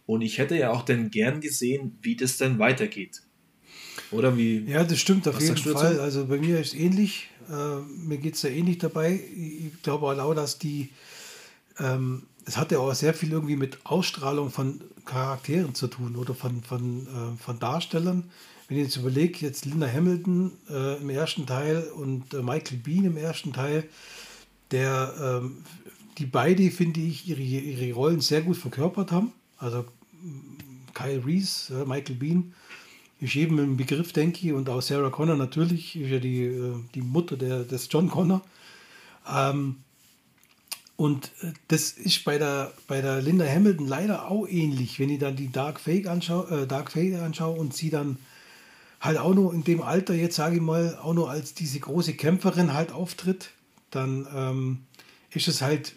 Und ich hätte ja auch denn gern gesehen, wie das denn weitergeht. Oder wie? Ja, das stimmt auf jeden Fall. Also bei mir ist es ähnlich. Äh, mir geht es ja ähnlich dabei. Ich glaube auch, dass die, ähm, es hat ja auch sehr viel irgendwie mit Ausstrahlung von Charakteren zu tun oder von, von, äh, von Darstellern wenn ich jetzt überlege, jetzt Linda Hamilton äh, im ersten Teil und äh, Michael Bean im ersten Teil, der, ähm, die beide, finde ich, ihre, ihre Rollen sehr gut verkörpert haben. Also Kyle Reese, Michael Bean, ist eben im Begriff, denke ich, und auch Sarah Connor natürlich, ist ja die, äh, die Mutter der, des John Connor. Ähm, und äh, das ist bei der, bei der Linda Hamilton leider auch ähnlich, wenn ich dann die Dark Fate anschaue, äh, Dark Fate anschaue und sie dann halt auch nur in dem Alter, jetzt sage ich mal, auch nur als diese große Kämpferin halt auftritt, dann ähm, ist es halt,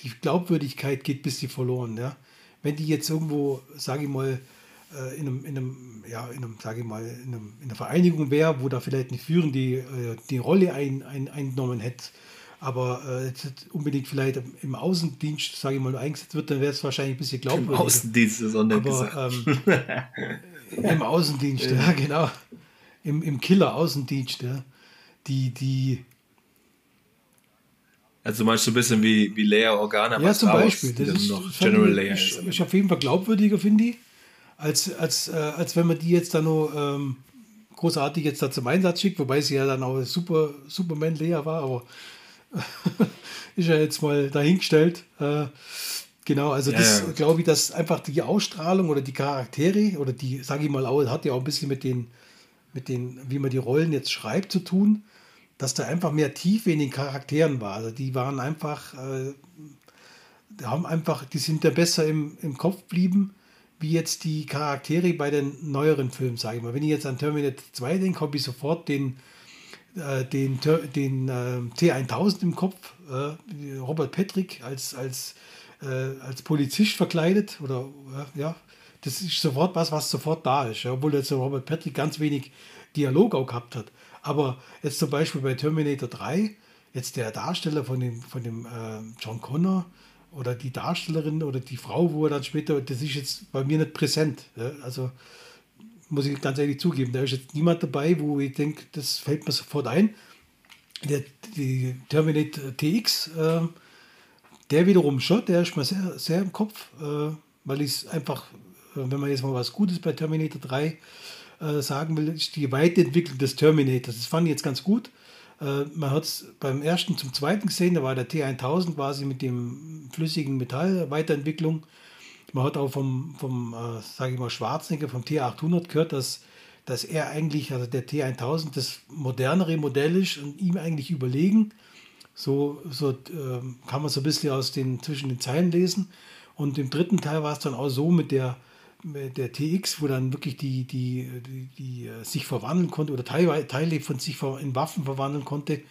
die Glaubwürdigkeit geht bis sie verloren. Ja? Wenn die jetzt irgendwo, sage ich mal, äh, in einem, in einem, ja, in einem, sage ich mal, in, einem, in einer Vereinigung wäre, wo da vielleicht eine Führende die, äh, die Rolle ein, ein, eingenommen hätte, aber äh, unbedingt vielleicht im Außendienst, sage ich mal, eingesetzt wird, dann wäre es wahrscheinlich ein bisschen glaubwürdiger. Im Außendienst ist auch nicht aber, ähm, Im Außendienst, ja, genau. Im, im Killer-Außendienst, ja. Die, die. Also meinst du ein bisschen wie, wie Leia Organa? Ja, zum Beispiel. Das ist, noch General Leia ist, ist auf jeden Fall glaubwürdiger, finde ich, als, als, äh, als wenn man die jetzt da nur ähm, großartig jetzt da zum Einsatz schickt, wobei sie ja dann auch super Superman Leia war, aber ist ja jetzt mal dahingestellt. Äh, Genau, also ja, das ja. glaube ich, dass einfach die Ausstrahlung oder die Charaktere oder die, sage ich mal, hat ja auch ein bisschen mit den, mit den, wie man die Rollen jetzt schreibt, zu tun, dass da einfach mehr Tiefe in den Charakteren war. Also die waren einfach, äh, die haben einfach, die sind da besser im, im Kopf blieben, wie jetzt die Charaktere bei den neueren Filmen, sage ich mal. Wenn ich jetzt an Terminator 2 denke, habe ich sofort den, äh, den, den äh, T1000 im Kopf, äh, Robert Patrick als, als äh, als Polizist verkleidet oder ja, das ist sofort was, was sofort da ist, ja, obwohl jetzt Robert Patrick ganz wenig Dialog auch gehabt hat. Aber jetzt zum Beispiel bei Terminator 3, jetzt der Darsteller von dem, von dem John Connor oder die Darstellerin oder die Frau, wo er dann später, das ist jetzt bei mir nicht präsent. Also muss ich ganz ehrlich zugeben, da ist jetzt niemand dabei, wo ich denke, das fällt mir sofort ein. Der, die Terminator TX, äh, der wiederum schon, der ist mir sehr, sehr im Kopf, äh, weil ich es einfach, äh, wenn man jetzt mal was Gutes bei Terminator 3 äh, sagen will, ist die Weiterentwicklung des Terminators. Das fand ich jetzt ganz gut, Äh, man hat es beim ersten zum zweiten gesehen, da war der T1000 quasi mit dem flüssigen Metall Weiterentwicklung. Man hat auch vom, vom äh, sage ich mal, Schwarzenegger, vom T800 gehört, dass, dass er eigentlich, also der T1000, das modernere Modell ist und ihm eigentlich überlegen. So, so äh, kann man so ein bisschen aus den, zwischen den Zeilen lesen. Und im dritten Teil war es dann auch so mit der, mit der TX, wo dann wirklich die, die, die, die äh, sich verwandeln konnte oder Teile, von sich in Waffen verwandeln konnte,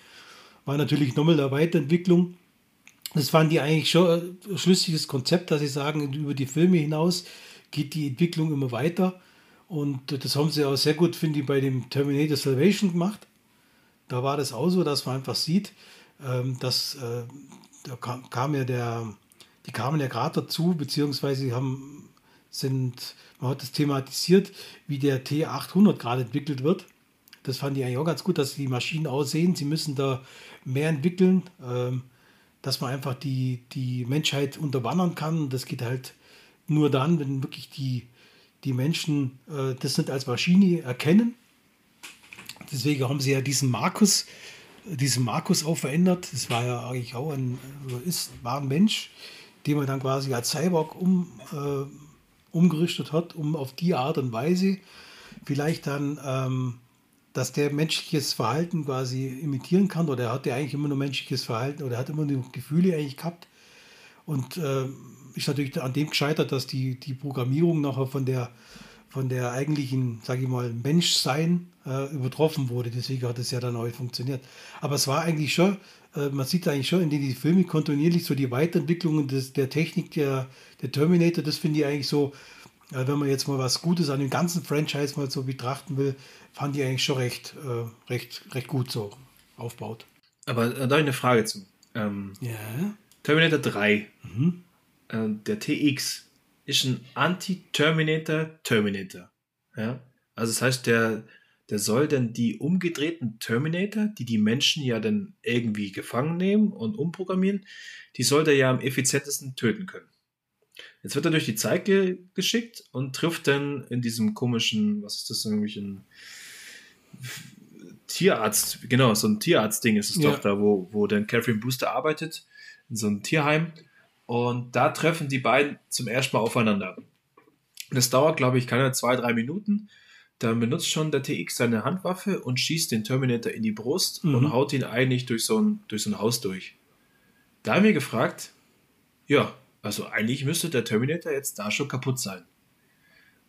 war natürlich nochmal eine Weiterentwicklung. Das fanden die eigentlich schon ein schlüssiges Konzept, dass sie sagen, über die Filme hinaus geht die Entwicklung immer weiter. Und das haben sie auch sehr gut, finde ich, bei dem Terminator Salvation gemacht. Da war das auch so, dass man einfach sieht, ähm, dass äh, da kam, ja der, die kamen ja gerade dazu, beziehungsweise haben, sind, man hat das thematisiert, wie der T800 gerade entwickelt wird. Das fand ich eigentlich auch ganz gut, dass die Maschinen aussehen. Sie müssen da mehr entwickeln. Dass man einfach die, die Menschheit unterwandern kann. Das geht halt nur dann, wenn wirklich die, die Menschen äh, das nicht als Maschine erkennen. Deswegen haben sie ja diesen Markus, diesen Markus auch verändert. Das war ja eigentlich auch ein, ist, war ein Mensch, den man dann quasi als Cyborg um, äh, umgerichtet hat, um auf die Art und Weise vielleicht dann ähm, dass der menschliches Verhalten quasi imitieren kann oder er hat ja eigentlich immer nur menschliches Verhalten oder er hat immer nur Gefühle eigentlich gehabt und äh, ist natürlich an dem gescheitert, dass die, die Programmierung nachher von der, von der eigentlichen, sage ich mal, Menschsein äh, übertroffen wurde. Deswegen hat es ja dann auch funktioniert. Aber es war eigentlich schon, äh, man sieht eigentlich schon in den Filmen kontinuierlich so die Weiterentwicklung des, der Technik der, der Terminator, das finde ich eigentlich so, äh, wenn man jetzt mal was Gutes an dem ganzen Franchise mal so betrachten will, fand ich eigentlich schon recht, äh, recht, recht gut so aufbaut. Aber äh, da habe ich eine Frage zu. Ähm, ja. Terminator 3, mhm. äh, der TX, ist ein Anti-Terminator Terminator. Ja? Also das heißt, der, der soll dann die umgedrehten Terminator, die die Menschen ja dann irgendwie gefangen nehmen und umprogrammieren, die soll der ja am effizientesten töten können. Jetzt wird er durch die Zeit ge geschickt und trifft dann in diesem komischen, was ist das, irgendwie ein Tierarzt, genau, so ein Tierarzt-Ding ist es ja. doch da, wo, wo dann Catherine Booster arbeitet, in so einem Tierheim. Und da treffen die beiden zum ersten Mal aufeinander. Das dauert, glaube ich, keine zwei, drei Minuten. Dann benutzt schon der TX seine Handwaffe und schießt den Terminator in die Brust mhm. und haut ihn eigentlich durch so, ein, durch so ein Haus durch. Da haben wir gefragt, ja, also eigentlich müsste der Terminator jetzt da schon kaputt sein.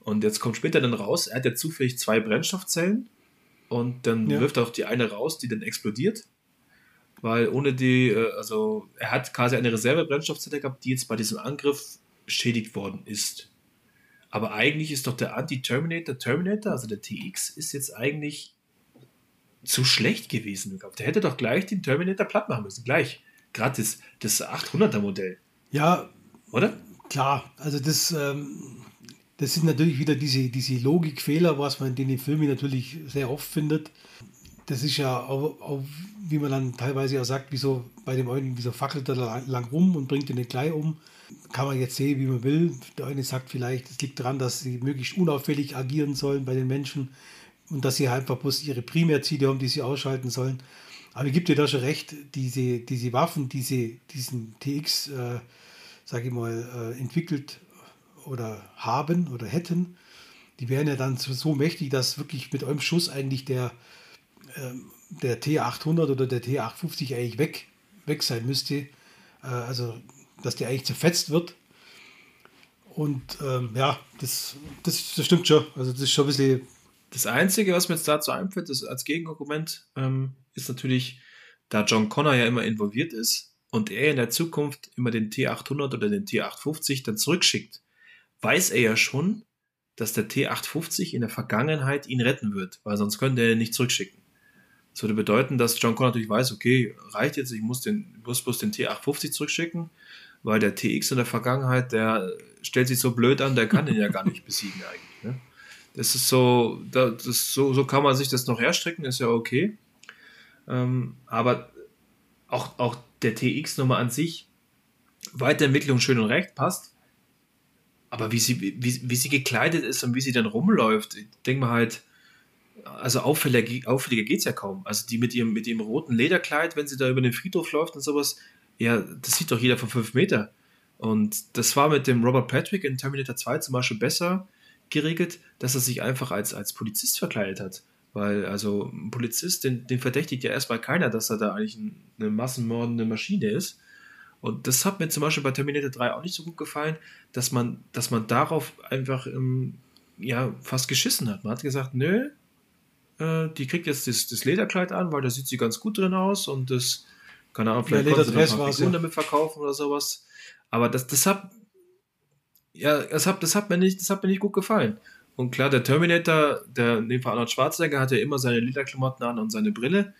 Und jetzt kommt später dann raus, er hat ja zufällig zwei Brennstoffzellen und dann ja. wirft er auch die eine raus, die dann explodiert. Weil ohne die, äh, also er hat quasi eine Reserve-Brennstoffzelle gehabt, die jetzt bei diesem Angriff beschädigt worden ist. Aber eigentlich ist doch der Anti-Terminator Terminator, also der TX, ist jetzt eigentlich zu schlecht gewesen. Der hätte doch gleich den Terminator platt machen müssen. Gleich. Gerade das, das 800er Modell. Ja. Oder? Klar. Also das, ähm, das sind natürlich wieder diese, diese Logikfehler, was man in den Filmen natürlich sehr oft findet. Das ist ja auch, auch wie man dann teilweise auch sagt, wieso bei dem einen, wieso fackelt er da lang rum und bringt ihn nicht gleich um. Kann man jetzt sehen, wie man will. Der eine sagt vielleicht, es liegt daran, dass sie möglichst unauffällig agieren sollen bei den Menschen und dass sie halt einfach bloß ihre Primärziele haben, die sie ausschalten sollen. Aber ich gebe dir da schon recht, diese, diese Waffen, diese, diesen TX, äh, sage ich mal, äh, entwickelt oder haben oder hätten, die wären ja dann so mächtig, dass wirklich mit einem Schuss eigentlich der, ähm, der T800 oder der T850 eigentlich weg, weg sein müsste. Äh, also, dass der eigentlich zerfetzt wird. Und ähm, ja, das, das, das, stimmt schon. Also, das ist schon ein bisschen. Das Einzige, was mir jetzt dazu einfällt, ist als Gegenargument, ähm, ist natürlich, da John Connor ja immer involviert ist und er in der Zukunft immer den T800 oder den T850 dann zurückschickt, weiß er ja schon, dass der T850 in der Vergangenheit ihn retten wird, weil sonst könnte er ihn nicht zurückschicken. Das würde bedeuten, dass John Connor natürlich weiß, okay, reicht jetzt, ich muss, den, muss bloß den T850 zurückschicken, weil der TX in der Vergangenheit, der stellt sich so blöd an, der kann ihn ja gar nicht besiegen eigentlich. Ne? Das ist so, das so, so kann man sich das noch herstrecken, ist ja okay. Ähm, aber auch, auch der TX-Nummer an sich, Weiterentwicklung schön und recht, passt. Aber wie sie, wie, wie sie gekleidet ist und wie sie dann rumläuft, ich denke mal halt, also auffälliger, auffälliger geht es ja kaum. Also die mit ihrem, mit ihrem roten Lederkleid, wenn sie da über den Friedhof läuft und sowas, ja, das sieht doch jeder von fünf Meter. Und das war mit dem Robert Patrick in Terminator 2 zum Beispiel besser geregelt, dass er sich einfach als, als Polizist verkleidet hat. Weil, also, ein Polizist, den, den verdächtigt ja erstmal keiner, dass er da eigentlich eine massenmordende Maschine ist. Und das hat mir zum Beispiel bei Terminator 3 auch nicht so gut gefallen, dass man, dass man darauf einfach ähm, ja, fast geschissen hat. Man hat gesagt, nö, äh, die kriegt jetzt das, das, Lederkleid an, weil da sieht sie ganz gut drin aus und das, keine Ahnung, vielleicht ja, konnte sie noch ein paar Figuren ja. damit verkaufen oder sowas. Aber das, das hat, ja, das hat, das hat mir nicht, das hat mir nicht gut gefallen. Und klar, der Terminator, der in dem Fall Arnold Schwarzenegger, hat ja immer seine Lederklamotten an und seine Brille.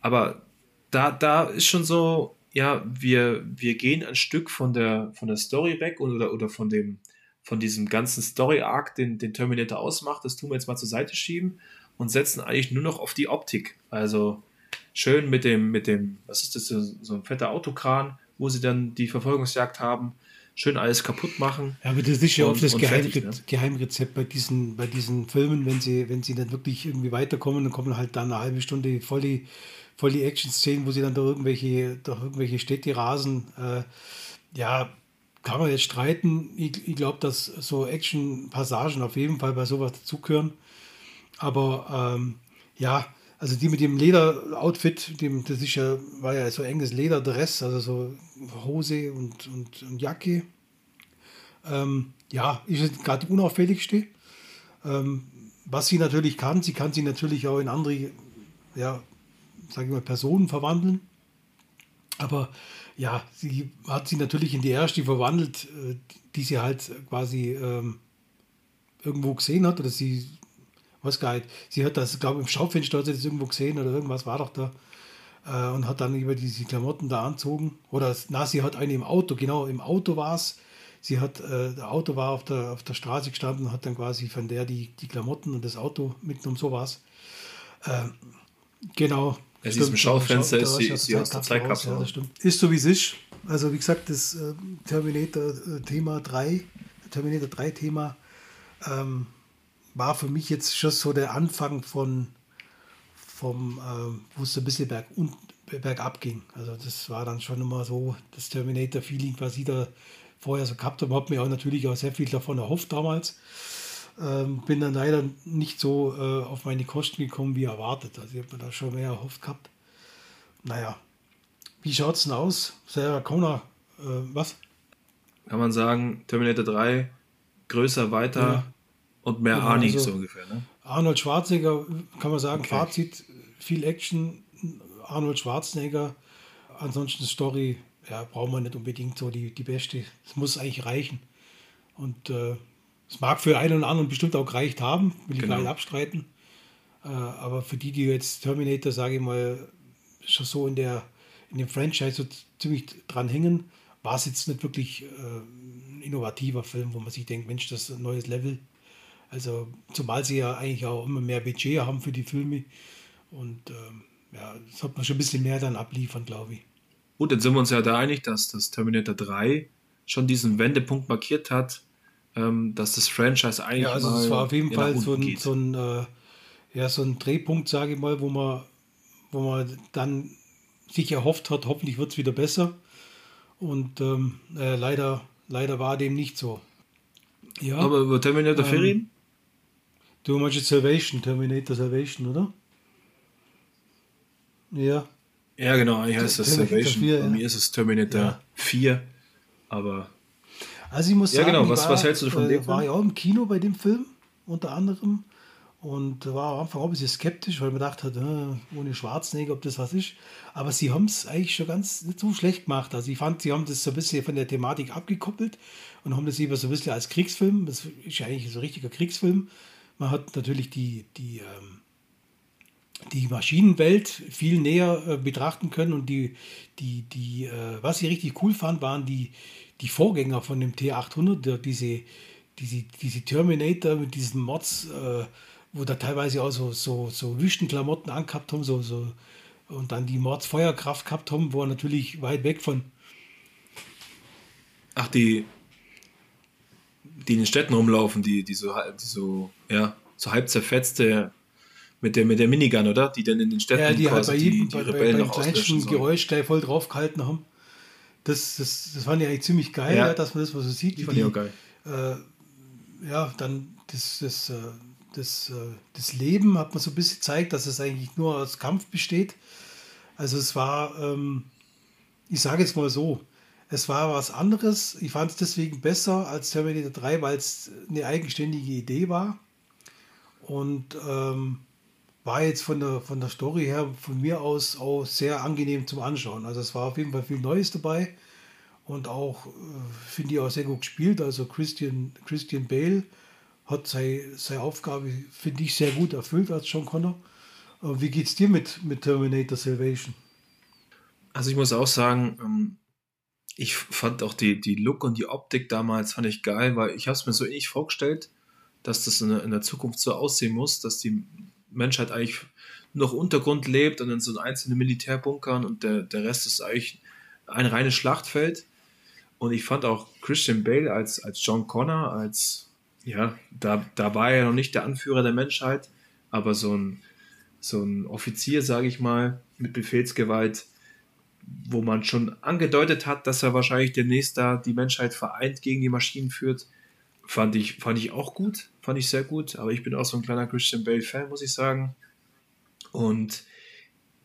Aber da, da ist schon so, ja, wir, wir gehen ein Stück von der, von der Story weg oder, oder von dem, von diesem ganzen Story-Arc, den, den Terminator ausmacht, das tun wir jetzt mal zur Seite schieben und setzen eigentlich nur noch auf die Optik. Also schön mit dem, mit dem, was ist das, so ein fetter Autokran, wo sie dann die Verfolgungsjagd haben, schön alles kaputt machen. Ja, aber das ist ja oft das Geheimre fertig, ne? Geheimrezept bei diesen, bei diesen Filmen, wenn sie, wenn sie dann wirklich irgendwie weiterkommen, dann kommen halt dann eine halbe Stunde voll die, voll die Action-Szenen, wo sie dann durch irgendwelche, durch irgendwelche Städte rasen. Äh, ja, kann man jetzt streiten. Ich, ich glaube, dass so Action-Passagen auf jeden Fall bei sowas dazugehören. Aber ähm, ja, also die mit dem Leder-Outfit, dem, das ist ja, war ja so enges Lederdress, also so Hose und, und, und Jacke. Ähm, ja, ist gerade die unauffälligste. Ähm, was sie natürlich kann, sie kann sie natürlich auch in andere, ja, sage ich mal, Personen verwandeln. Aber ja, sie hat sie natürlich in die erste verwandelt, äh, die sie halt quasi ähm, irgendwo gesehen hat oder sie was geil. Sie hat das, glaube ich, im Schaufenster hat sie das irgendwo gesehen oder irgendwas war doch da. Äh, und hat dann über diese Klamotten da anzogen. Oder, na, sie hat eine im Auto, genau, im Auto war es. Sie hat, äh, das Auto war auf der, auf der Straße gestanden und hat dann quasi von der die, die Klamotten und das Auto mitgenommen, so war es. Äh, genau. Ist im Schaufenster, ist sie, ist der Zeitkapsel. Ja, das stimmt. Ist so wie es ist. Also wie gesagt, das äh, Terminator-Thema äh, 3, Terminator 3-Thema, ähm, war für mich jetzt schon so der Anfang von, vom, äh, wo es ein bisschen berg, und, bergab ging. Also das war dann schon immer so das Terminator-Feeling, was ich da vorher so gehabt habe. Habe mir auch natürlich auch sehr viel davon erhofft damals. Ähm, bin dann leider nicht so äh, auf meine Kosten gekommen wie erwartet. Also ich habe mir da schon mehr erhofft gehabt. Naja, wie schaut es denn aus? Sarah Connor, äh, was? Kann man sagen, Terminator 3, größer, weiter, ja. Und mehr genau, nicht also so ungefähr, ne? Arnold Schwarzenegger, kann man sagen, okay. Fazit, viel Action, Arnold Schwarzenegger, ansonsten Story, ja, braucht man nicht unbedingt so die, die beste. Es muss eigentlich reichen. Und äh, es mag für einen oder anderen bestimmt auch gereicht haben, will ich genau. gar nicht abstreiten. Äh, aber für die, die jetzt Terminator, sage ich mal, schon so in der in dem Franchise so ziemlich dran hängen, war es jetzt nicht wirklich äh, ein innovativer Film, wo man sich denkt, Mensch, das ist ein neues Level. Also zumal sie ja eigentlich auch immer mehr Budget haben für die Filme. Und ähm, ja, das hat man schon ein bisschen mehr dann abliefern, glaube ich. Gut, dann sind wir uns ja da einig, dass das Terminator 3 schon diesen Wendepunkt markiert hat, ähm, dass das Franchise eigentlich. Ja, also es war auf jeden Fall so ein, so ein, äh, ja, so ein Drehpunkt, sage ich mal, wo man, wo man dann sich erhofft hat, hoffentlich wird es wieder besser. Und ähm, äh, leider, leider war dem nicht so. Ja, Aber über Terminator ähm, 4 reden? Du meinst jetzt Salvation, Terminator Salvation, oder? Ja. Ja, genau, eigentlich heißt das Salvation. 4, Bei ja. mir ist es Terminator ja. 4, aber. Also ich muss sagen, ja, genau. was, war, was hältst du von äh, dem? War ja auch im Kino bei dem Film, unter anderem. Und war am Anfang auch ein bisschen skeptisch, weil man dachte, äh, ohne Schwarzenegger, ob das was ist. Aber sie haben es eigentlich schon ganz nicht so schlecht gemacht. Also ich fand, sie haben das so ein bisschen von der Thematik abgekoppelt und haben das lieber so ein bisschen als Kriegsfilm. Das ist ja eigentlich so ein richtiger Kriegsfilm man hat natürlich die, die, ähm, die Maschinenwelt viel näher äh, betrachten können und die, die, die äh, was ich richtig cool fand, waren die, die Vorgänger von dem T800, diese, diese, diese Terminator mit diesen Mods, äh, wo da teilweise auch so, so, so Wüstenklamotten angehabt haben, so, so, und dann die Mods Feuerkraft gehabt haben, wo er natürlich weit weg von. Ach, die, die in den Städten rumlaufen, die, die, so, die so, ja, so halb zerfetzte Mit der, mit der Minigun, oder? Die dann in den Städten ja, die halt bei jedem, die, die bei, bei, beim kleinsten Geräusch gleich voll draufgehalten haben. Das, das, das fand ich eigentlich ziemlich geil, ja. dass man das mal so sieht. Die fand die, ich auch geil. Äh, ja, dann das, das, äh, das, äh, das Leben hat man so ein bisschen gezeigt, dass es eigentlich nur aus Kampf besteht. Also es war, ähm, ich sage jetzt mal so, es war was anderes. Ich fand es deswegen besser als Terminator 3, weil es eine eigenständige Idee war. Und ähm, war jetzt von der, von der Story her von mir aus auch sehr angenehm zum Anschauen. Also es war auf jeden Fall viel Neues dabei und auch, äh, finde ich, auch sehr gut gespielt. Also Christian, Christian Bale hat seine, seine Aufgabe, finde ich, sehr gut erfüllt als John Connor. Äh, wie es dir mit, mit Terminator Salvation? Also ich muss auch sagen, ähm, ich fand auch die, die Look und die Optik damals fand ich geil, weil ich habe es mir so ähnlich vorgestellt, dass das in der, in der Zukunft so aussehen muss, dass die Menschheit eigentlich noch Untergrund lebt und in so einzelnen Militärbunkern und der, der Rest ist eigentlich ein reines Schlachtfeld. Und ich fand auch Christian Bale als, als John Connor, als, ja, da, da war er noch nicht der Anführer der Menschheit, aber so ein, so ein Offizier, sage ich mal, mit Befehlsgewalt, wo man schon angedeutet hat, dass er wahrscheinlich demnächst da die Menschheit vereint gegen die Maschinen führt, fand ich, fand ich auch gut fand ich sehr gut, aber ich bin auch so ein kleiner Christian Bale-Fan, muss ich sagen. Und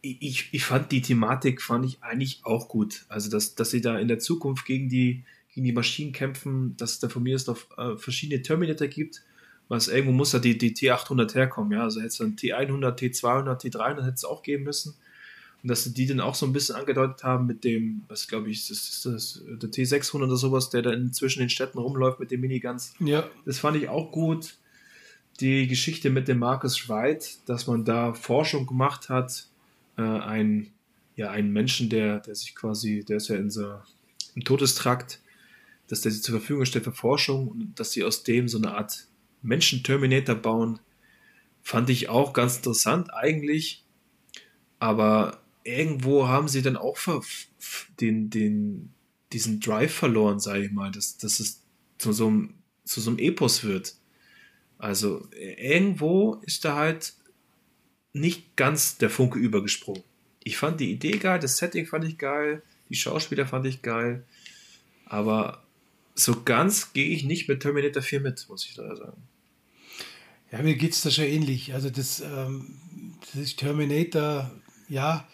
ich, ich fand die Thematik fand ich eigentlich auch gut. Also, dass, dass sie da in der Zukunft gegen die, gegen die Maschinen kämpfen, dass es da von mir ist auf äh, verschiedene Terminator gibt. Was irgendwo muss da die, die T800 herkommen, ja. Also hätte es dann T100, T200, T300 hätte es auch geben müssen. Und dass sie die dann auch so ein bisschen angedeutet haben mit dem, was glaube ich, das ist das, der T600 oder sowas, der da zwischen den Städten rumläuft mit den Miniguns. Ja. Das fand ich auch gut. Die Geschichte mit dem Markus Schweid, dass man da Forschung gemacht hat, äh, ein, ja, einen Menschen, der, der sich quasi, der ist ja in so, im Todestrakt, dass der sich zur Verfügung stellt für Forschung und dass sie aus dem so eine Art Menschen-Terminator bauen, fand ich auch ganz interessant eigentlich. Aber irgendwo haben sie dann auch den, den, diesen Drive verloren, sage ich mal, dass, dass es zu so, einem, zu so einem Epos wird. Also irgendwo ist da halt nicht ganz der Funke übergesprungen. Ich fand die Idee geil, das Setting fand ich geil, die Schauspieler fand ich geil, aber so ganz gehe ich nicht mit Terminator 4 mit, muss ich da sagen. Ja, mir geht es da schon ähnlich. Also das, ähm, das ist Terminator, ja,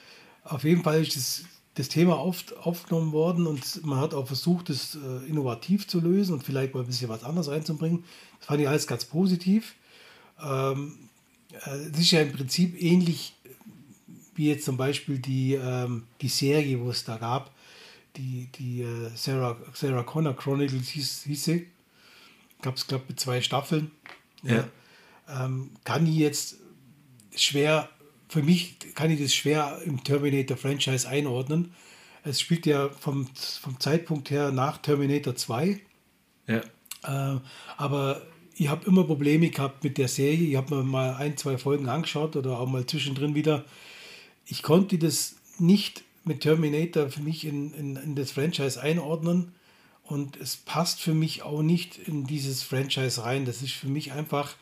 auf jeden Fall ist das, das Thema oft aufgenommen worden und man hat auch versucht, es äh, innovativ zu lösen und vielleicht mal ein bisschen was anderes reinzubringen. Das fand ich alles ganz positiv. Ähm, äh, es ist ja im Prinzip ähnlich wie jetzt zum Beispiel die, ähm, die Serie, wo es da gab, die, die äh, Sarah, Sarah Connor Chronicles hieß, hieß sie. Gab es, glaube ich, zwei Staffeln. Ja. Ähm, kann ich jetzt schwer für mich kann ich das schwer im Terminator-Franchise einordnen. Es spielt ja vom, vom Zeitpunkt her nach Terminator 2. Ja. Äh, aber ich habe immer Probleme gehabt mit der Serie. Ich habe mir mal ein, zwei Folgen angeschaut oder auch mal zwischendrin wieder. Ich konnte das nicht mit Terminator für mich in, in, in das Franchise einordnen. Und es passt für mich auch nicht in dieses Franchise rein. Das ist für mich einfach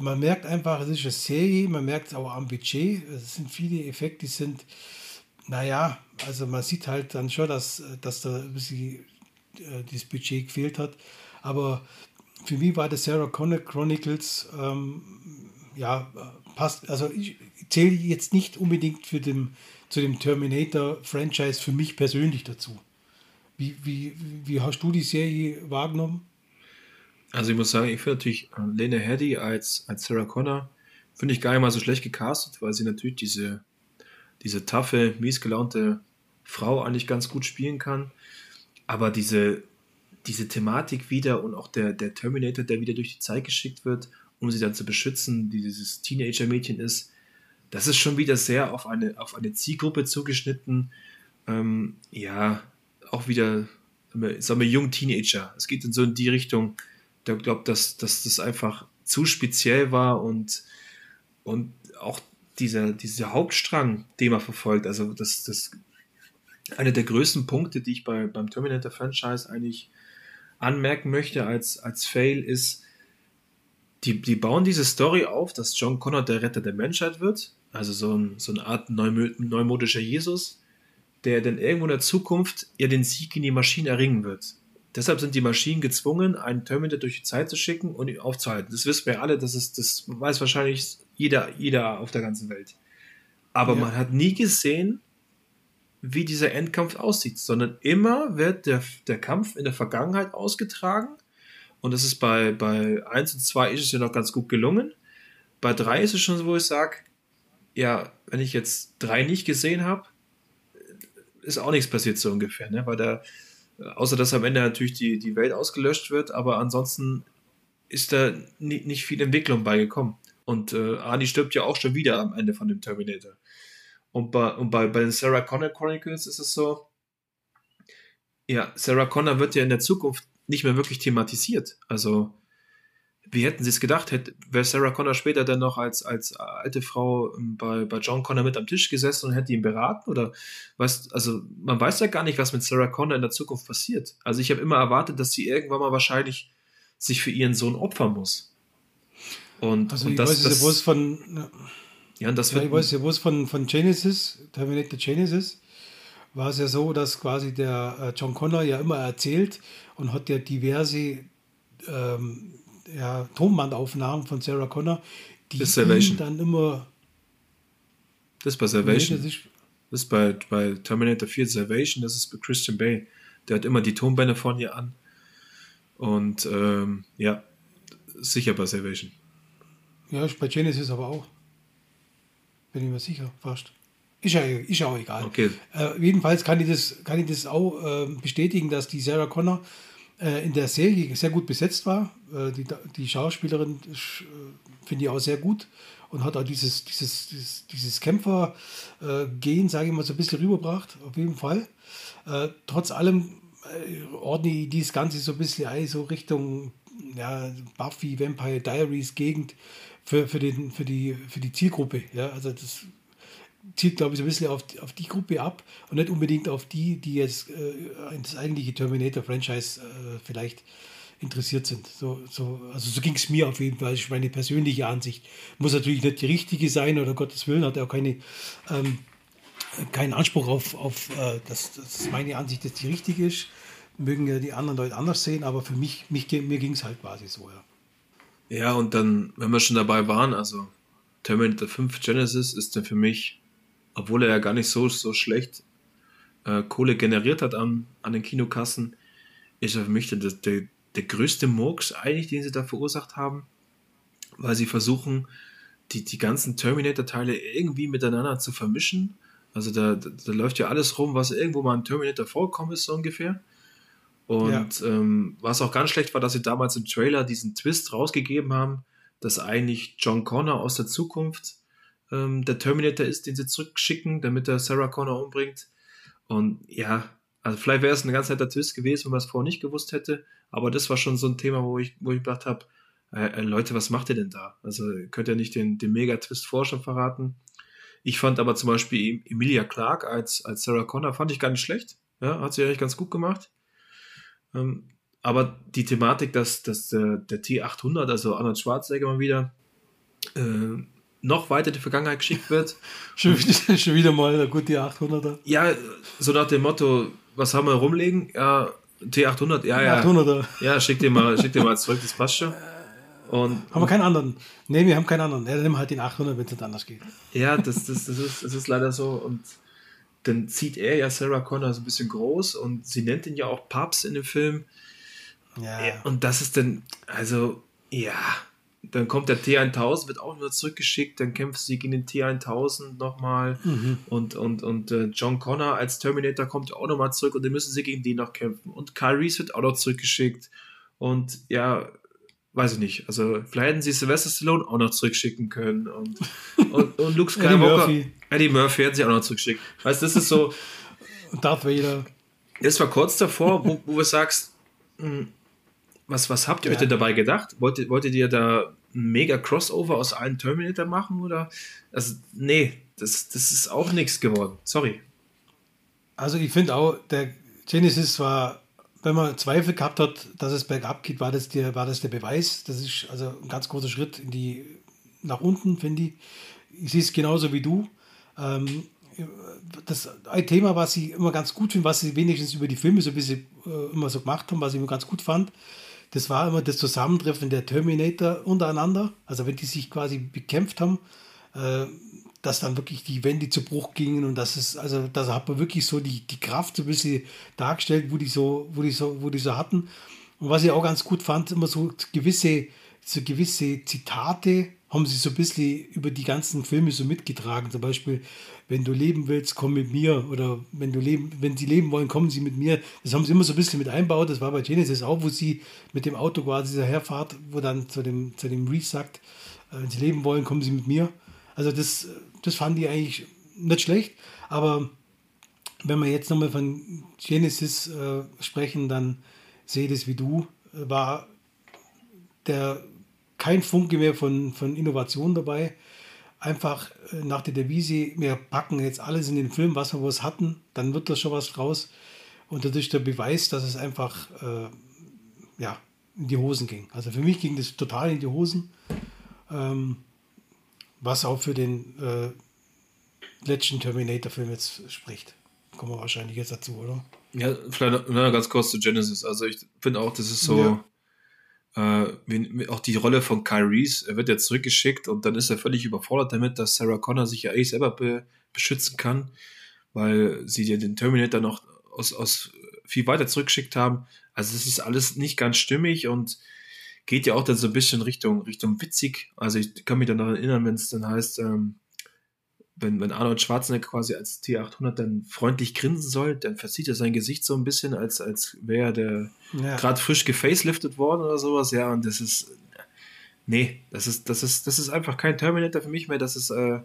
man merkt einfach, es ist eine Serie, man merkt es auch am Budget. Es sind viele Effekte, die sind, naja, also man sieht halt dann schon, dass, dass da ein bisschen äh, das Budget gefehlt hat. Aber für mich war das Sarah Connor Chronicles, ähm, ja, passt, also ich zähle jetzt nicht unbedingt für den, zu dem Terminator-Franchise für mich persönlich dazu. Wie, wie, wie hast du die Serie wahrgenommen? Also ich muss sagen, ich finde natürlich äh, Lena Headey als, als Sarah Connor, finde ich gar nicht mal so schlecht gecastet, weil sie natürlich diese, diese taffe, miesgelaunte Frau eigentlich ganz gut spielen kann. Aber diese, diese Thematik wieder und auch der, der Terminator, der wieder durch die Zeit geschickt wird, um sie dann zu beschützen, die dieses Teenager-Mädchen ist, das ist schon wieder sehr auf eine, auf eine Zielgruppe zugeschnitten. Ähm, ja, auch wieder, sagen wir, jung Teenager. Es geht in so in die Richtung, der glaubt, dass, dass das einfach zu speziell war und, und auch dieser, dieser Hauptstrang, den man verfolgt, also das, das einer der größten Punkte, die ich bei, beim Terminator-Franchise eigentlich anmerken möchte als, als Fail, ist, die, die bauen diese Story auf, dass John Connor der Retter der Menschheit wird. Also so, ein, so eine Art neumodischer Jesus, der dann irgendwo in der Zukunft ja den Sieg in die Maschinen erringen wird. Deshalb sind die Maschinen gezwungen, einen Terminator durch die Zeit zu schicken und ihn aufzuhalten. Das wissen wir alle, das, ist, das weiß wahrscheinlich jeder, jeder auf der ganzen Welt. Aber ja. man hat nie gesehen, wie dieser Endkampf aussieht, sondern immer wird der, der Kampf in der Vergangenheit ausgetragen. Und das ist bei, bei 1 und 2 ist es ja noch ganz gut gelungen. Bei 3 ist es schon so, wo ich sage, ja, wenn ich jetzt 3 nicht gesehen habe, ist auch nichts passiert so ungefähr, ne? Weil da, außer dass am Ende natürlich die, die Welt ausgelöscht wird, aber ansonsten ist da nie, nicht viel Entwicklung beigekommen. Und äh, Arnie stirbt ja auch schon wieder am Ende von dem Terminator. Und bei, und bei, bei den Sarah Connor Chronicles ist es so, ja, Sarah Connor wird ja in der Zukunft nicht mehr wirklich thematisiert. Also, wie hätten sie es gedacht? Hätte, wäre Sarah Connor später dann noch als, als alte Frau ähm, bei, bei John Connor mit am Tisch gesessen und hätte ihn beraten? Oder was, also man weiß ja gar nicht, was mit Sarah Connor in der Zukunft passiert. Also ich habe immer erwartet, dass sie irgendwann mal wahrscheinlich sich für ihren Sohn opfern muss. Und, also und das, weiß das, ja von. Ja. ja, und das ja, wird. Ich weiß ja bloß von, von Genesis, Terminator Genesis, war es ja so, dass quasi der äh, John Connor ja immer erzählt und hat ja diverse ähm, ja, Tonbandaufnahmen von Sarah Connor, die das ihn dann immer. Das ist bei Salvation. Das ist bei, bei Terminator 4 Salvation, das ist bei Christian Bay. Der hat immer die Tonbänder von ihr an. Und ähm, ja, sicher bei Salvation. Ja, bei Genesis aber auch. Bin ich mir sicher, fast. Ist ja, ist ja auch egal. Okay. Äh, jedenfalls kann ich das, kann ich das auch äh, bestätigen, dass die Sarah Connor in der Serie sehr gut besetzt war. Äh, die, die Schauspielerin äh, finde ich auch sehr gut und hat auch dieses, dieses, dieses, dieses Kämpfer-Gen, sage ich mal, so ein bisschen rübergebracht, auf jeden Fall. trotz allem ordne ich dieses Ganze so ein bisschen ein, so Richtung ja, Buffy, Vampire Diaries Gegend für, für, den, für, die, für die Zielgruppe. Ja? Also das zielt, glaube ich, so ein bisschen auf, auf die Gruppe ab und nicht unbedingt auf die, die jetzt äh, das eigentliche Terminator-Franchise äh, vielleicht interessiert sind. So, so, also so ging es mir auf jeden Fall. Das ist meine persönliche Ansicht. Muss natürlich nicht die richtige sein oder Gottes Willen hat er auch keine, ähm, keinen Anspruch auf, auf äh, dass, dass meine Ansicht jetzt die richtige ist. Mögen ja die anderen Leute anders sehen, aber für mich, mich mir ging es halt quasi so, ja. Ja, und dann, wenn wir schon dabei waren, also Terminator 5 Genesis ist dann für mich obwohl er ja gar nicht so, so schlecht äh, Kohle generiert hat an, an den Kinokassen, ist er für mich der, der, der größte Murks eigentlich, den sie da verursacht haben, weil sie versuchen, die, die ganzen Terminator-Teile irgendwie miteinander zu vermischen. Also da, da, da, läuft ja alles rum, was irgendwo mal ein Terminator vorkommen ist, so ungefähr. Und ja. ähm, was auch ganz schlecht war, dass sie damals im Trailer diesen Twist rausgegeben haben, dass eigentlich John Connor aus der Zukunft ähm, der Terminator ist, den sie zurückschicken, damit er Sarah Connor umbringt. Und ja, also vielleicht wäre es ein ganz netter Twist gewesen, wenn man es vorher nicht gewusst hätte. Aber das war schon so ein Thema, wo ich, wo ich gedacht habe, äh, äh, Leute, was macht ihr denn da? Also könnt ihr nicht den, den Mega-Twist schon verraten? Ich fand aber zum Beispiel Emilia Clark als, als Sarah Connor, fand ich gar nicht schlecht. Ja, hat sie eigentlich ganz gut gemacht. Ähm, aber die Thematik, dass, dass der, der T800, also Arnold Schwarzenegger mal wieder, äh, noch weiter in die Vergangenheit geschickt wird. schon, schon wieder mal gut die 800er. Ja, so nach dem Motto, was haben wir rumlegen? Ja, T800, ja, ja. 800er. Ja, schick dir mal, schick dir mal zurück, das passt schon. Und, haben wir keinen anderen? Ne, wir haben keinen anderen. Ja, dann nimm halt den 800, wenn es nicht anders geht. Ja, das, das, das, ist, das ist leider so. Und dann zieht er ja Sarah Connor so ein bisschen groß und sie nennt ihn ja auch Papst in dem Film. Ja. Und das ist dann, also, ja, dann kommt der T1000, wird auch wieder zurückgeschickt, dann kämpft sie gegen den T1000 nochmal mhm. und, und, und äh, John Connor als Terminator kommt auch nochmal zurück und dann müssen sie gegen den noch kämpfen und Kyle Reese wird auch noch zurückgeschickt und ja, weiß ich nicht, also vielleicht hätten sie Sylvester Stallone auch noch zurückschicken können und, und, und Luke Skywalker, Eddie Murphy. Eddie Murphy hätten sie auch noch zurückgeschickt. Weißt du, das ist so Darth Vader. Es war kurz davor, wo, wo du sagst, hm, was, was habt ihr ja. euch denn dabei gedacht? Wolltet, wolltet ihr da ein mega Crossover aus allen Terminator machen oder? Also, nee, das, das ist auch nichts geworden. Sorry. Also, ich finde auch, der Genesis war wenn man Zweifel gehabt hat, dass es bergab geht, war das der, war das der Beweis. Das ist also ein ganz großer Schritt in die, nach unten, finde ich. Ich sehe es genauso wie du. Ähm, das ein Thema, was ich immer ganz gut finde, was sie wenigstens über die Filme so ein bisschen äh, immer so gemacht haben, was ich immer ganz gut fand, das war immer das Zusammentreffen der Terminator untereinander. Also wenn die sich quasi bekämpft haben, äh, dass dann wirklich die Wände zu Bruch gingen und das ist, also da hat man wirklich so die, die Kraft so ein bisschen dargestellt, wo die so, wo die so, wo die so hatten. Und was ich auch ganz gut fand, immer so gewisse, so gewisse Zitate haben sie so ein bisschen über die ganzen Filme so mitgetragen. Zum Beispiel, wenn du leben willst, komm mit mir. Oder wenn du leben, wenn sie leben wollen, kommen sie mit mir. Das haben sie immer so ein bisschen mit einbaut. Das war bei Genesis auch, wo sie mit dem Auto quasi daherfahrt, wo dann zu dem, zu dem Reese sagt, äh, wenn sie leben wollen, kommen sie mit mir. Also das, das fand ich eigentlich nicht schlecht. Aber wenn wir jetzt nochmal von Genesis äh, sprechen, dann sehe ich das wie du. Äh, war der kein Funke mehr von, von Innovation dabei. Einfach äh, nach der Devise, wir packen jetzt alles in den Film, was wir was hatten, dann wird da schon was draus. Und das ist der Beweis, dass es einfach äh, ja, in die Hosen ging. Also für mich ging das total in die Hosen. Ähm, was auch für den äh, letzten Terminator-Film jetzt spricht. Kommen wir wahrscheinlich jetzt dazu, oder? Ja, vielleicht noch ganz kurz zu Genesis. Also ich finde auch, das ist so, ja. Äh, auch die Rolle von Kyle Reese, er wird ja zurückgeschickt und dann ist er völlig überfordert damit, dass Sarah Connor sich ja eigentlich selber be beschützen kann, weil sie ja den Terminator noch aus, aus viel weiter zurückgeschickt haben. Also es ist alles nicht ganz stimmig und geht ja auch dann so ein bisschen Richtung, Richtung witzig. Also ich kann mich dann noch erinnern, wenn es dann heißt, ähm, wenn, wenn Arnold Schwarzenegger quasi als T800 dann freundlich grinsen soll, dann verzieht er sein Gesicht so ein bisschen, als, als wäre der ja. gerade frisch gefaceliftet worden oder sowas. Ja, und das ist, nee, das ist, das ist, das ist einfach kein Terminator für mich mehr. Das ist äh,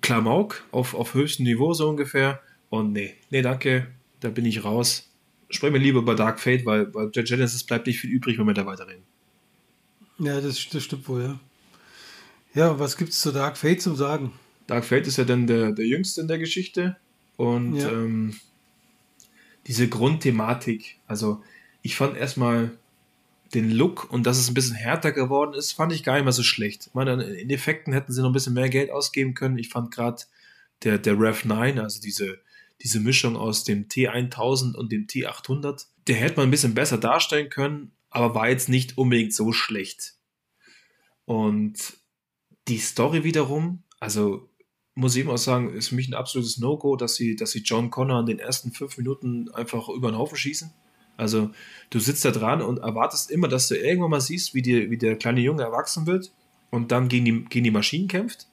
Klamauk auf, auf höchstem Niveau so ungefähr. Und nee, nee, danke, da bin ich raus. Sprechen wir lieber über Dark Fate, weil bei der Genesis bleibt nicht viel übrig, wenn wir da weiterreden. Ja, das, das stimmt wohl, ja. Ja, was gibt es zu Dark Fate zu sagen? Dark Fate ist ja dann der, der Jüngste in der Geschichte und ja. ähm, diese Grundthematik, also ich fand erstmal den Look und dass es ein bisschen härter geworden ist, fand ich gar nicht mehr so schlecht. Ich meine, in Effekten hätten sie noch ein bisschen mehr Geld ausgeben können. Ich fand gerade der, der Rev 9, also diese, diese Mischung aus dem T1000 und dem T800, der hätte man ein bisschen besser darstellen können, aber war jetzt nicht unbedingt so schlecht. Und die Story wiederum, also muss ich immer sagen, ist für mich ein absolutes No-Go, dass sie, dass sie John Connor in den ersten fünf Minuten einfach über den Haufen schießen. Also du sitzt da dran und erwartest immer, dass du irgendwann mal siehst, wie, die, wie der kleine Junge erwachsen wird und dann gegen die, gegen die Maschinen kämpft.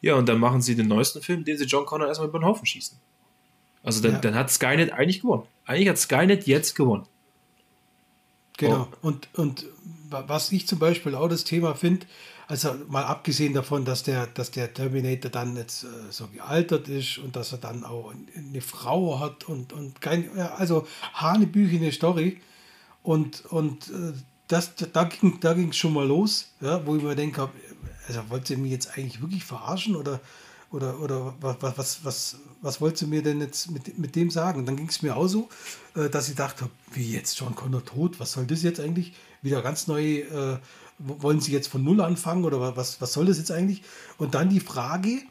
Ja, und dann machen sie den neuesten Film, den sie John Connor erstmal über den Haufen schießen. Also dann, ja. dann hat Skynet eigentlich gewonnen. Eigentlich hat Skynet jetzt gewonnen. Genau. Oh. Und, und was ich zum Beispiel auch das Thema finde, also mal abgesehen davon, dass der, dass der Terminator dann jetzt äh, so gealtert ist und dass er dann auch eine Frau hat und, und kein, also hanebüchene Story. Und, und äh, das, da ging da es schon mal los, ja, wo ich mir denke, also wollt ihr mich jetzt eigentlich wirklich verarschen oder, oder, oder was, was, was, was wolltest du mir denn jetzt mit, mit dem sagen? Und dann ging es mir auch so, äh, dass ich dachte, wie jetzt John Connor tot, was soll das jetzt eigentlich? Wieder ganz neu äh, wollen sie jetzt von Null anfangen oder was, was soll das jetzt eigentlich? Und dann die Frage,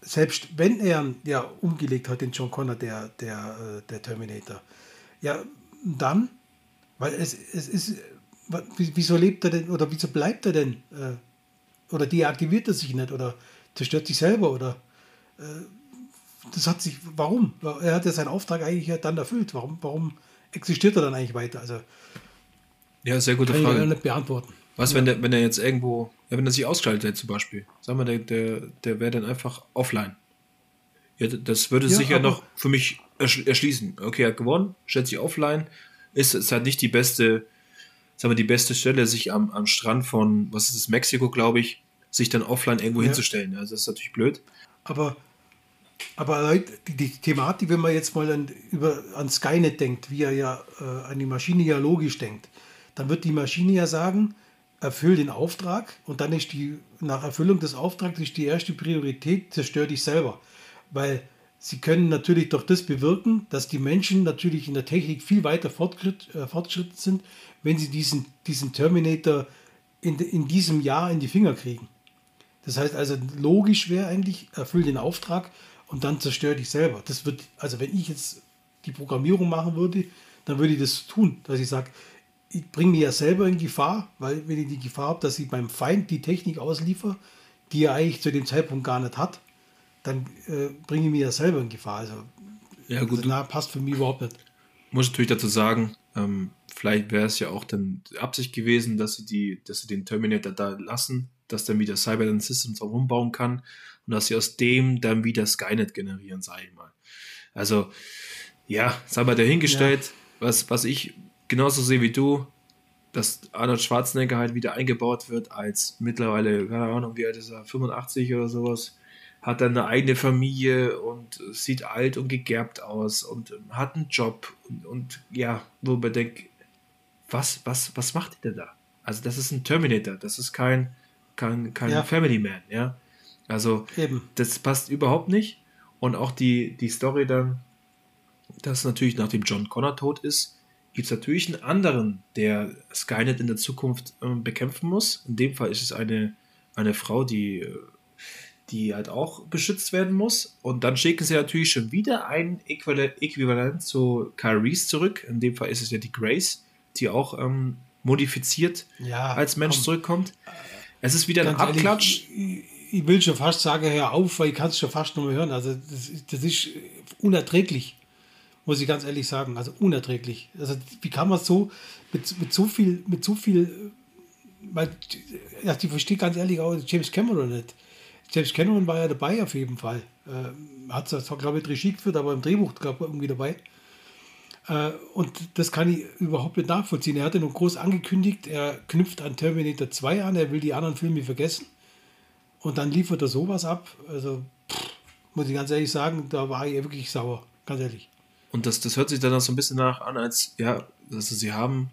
selbst wenn er ja umgelegt hat, den John Connor, der, der, äh, der Terminator, ja, dann, weil es, es ist, wieso lebt er denn oder wieso bleibt er denn? Äh, oder deaktiviert er sich nicht oder zerstört sich selber oder äh, das hat sich, warum? Er hat ja seinen Auftrag eigentlich dann erfüllt. Warum, warum existiert er dann eigentlich weiter? Also, ja, sehr gute kann Frage. Ich nicht beantworten. Was, wenn, der, wenn er jetzt irgendwo, ja, wenn er sich ausschaltet zum Beispiel, sagen wir, der, der, der wäre dann einfach offline. Ja, das würde ja, sich ja noch für mich erschließen. Okay, er hat gewonnen, stellt sich offline, ist, ist halt nicht die beste, sagen wir, die beste Stelle, sich am, am Strand von, was ist es, Mexiko, glaube ich, sich dann offline irgendwo ja. hinzustellen. Also das ist natürlich blöd. Aber, aber die, die Thematik, wenn man jetzt mal an, über, an Skynet denkt, wie er ja äh, an die Maschine ja logisch denkt, dann wird die Maschine ja sagen, erfüll den Auftrag und dann ist die, nach Erfüllung des Auftrags ist die erste Priorität, zerstör dich selber. Weil sie können natürlich doch das bewirken, dass die Menschen natürlich in der Technik viel weiter fortschritt, äh, sind, wenn sie diesen, diesen Terminator in, in diesem Jahr in die Finger kriegen. Das heißt also, logisch wäre eigentlich, erfüll den Auftrag und dann zerstöre dich selber. Das wird, also wenn ich jetzt die Programmierung machen würde, dann würde ich das tun, dass ich sage, ich bringe mich ja selber in Gefahr, weil wenn ich die Gefahr habe, dass ich beim Feind die Technik ausliefer, die er eigentlich zu dem Zeitpunkt gar nicht hat, dann äh, bringe ich mich ja selber in Gefahr. Also, ja, gut. Also, na, passt für mich überhaupt nicht. Muss natürlich dazu sagen, ähm, vielleicht wäre es ja auch dann Absicht gewesen, dass sie, die, dass sie den Terminator da lassen, dass dann wieder Cyberland Systems auch umbauen kann und dass sie aus dem dann wieder Skynet generieren, sage ich mal. Also, ja, sei mal dahingestellt, ja. was, was ich genauso sehe wie du, dass Arnold Schwarzenegger halt wieder eingebaut wird als mittlerweile, keine Ahnung, wie alt ist er, 85 oder sowas, hat dann eine eigene Familie und sieht alt und gegerbt aus und hat einen Job und, und ja, wo man denkt, was, was, was macht ihr denn da? Also das ist ein Terminator, das ist kein, kein, kein ja. Family Man, ja. Also Eben. das passt überhaupt nicht. Und auch die, die Story dann, dass natürlich nachdem John Connor tot ist, gibt es natürlich einen anderen, der Skynet in der Zukunft äh, bekämpfen muss. In dem Fall ist es eine, eine Frau, die, die halt auch beschützt werden muss. Und dann schicken sie natürlich schon wieder ein Äquivalent, zu Kyle Reese zurück. In dem Fall ist es ja die Grace, die auch ähm, modifiziert ja, als Mensch komm. zurückkommt. Es ist wieder ein Abklatsch. Ehrlich, ich, ich, will schon fast sagen, hör auf, weil ich kann es schon fast nur mehr hören. Also das, das ist unerträglich muss ich ganz ehrlich sagen. Also unerträglich. Also wie kann man so mit, mit so viel, mit so viel, weil ja, ich verstehe ganz ehrlich auch James Cameron nicht. James Cameron war ja dabei auf jeden Fall. Äh, hat zwar, glaube ich, Regie geführt, aber im Drehbuch gab er irgendwie dabei. Äh, und das kann ich überhaupt nicht nachvollziehen. Er hatte noch groß angekündigt, er knüpft an Terminator 2 an, er will die anderen Filme vergessen. Und dann liefert er sowas ab. Also, pff, muss ich ganz ehrlich sagen, da war ich wirklich sauer. Ganz ehrlich. Und das, das hört sich dann auch so ein bisschen nach an, als, ja, also sie haben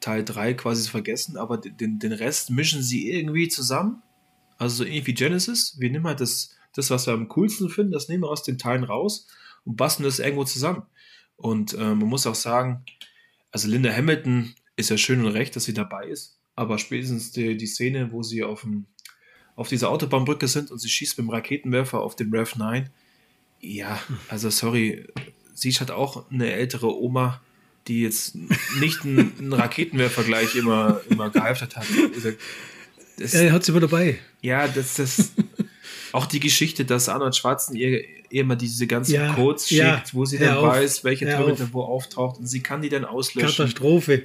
Teil 3 quasi vergessen, aber den, den Rest mischen sie irgendwie zusammen. Also so ähnlich wie Genesis. Wir nehmen halt das, das, was wir am coolsten finden, das nehmen wir aus den Teilen raus und basteln das irgendwo zusammen. Und äh, man muss auch sagen, also Linda Hamilton ist ja schön und recht, dass sie dabei ist, aber spätestens die, die Szene, wo sie auf, dem, auf dieser Autobahnbrücke sind und sie schießt mit dem Raketenwerfer auf den Rev 9, ja, also sorry, sie halt auch eine ältere Oma, die jetzt nicht einen, einen Raketenwerfer gleich immer, immer gehalten hat. Das, er hat sie immer dabei. Ja, das, das, auch die Geschichte, dass Arnold Schwarzenegger ihr immer diese ganzen ja, Codes schickt, ja, wo sie dann auf, weiß, welche Torhüter wo auftaucht und sie kann die dann auslöschen. Katastrophe.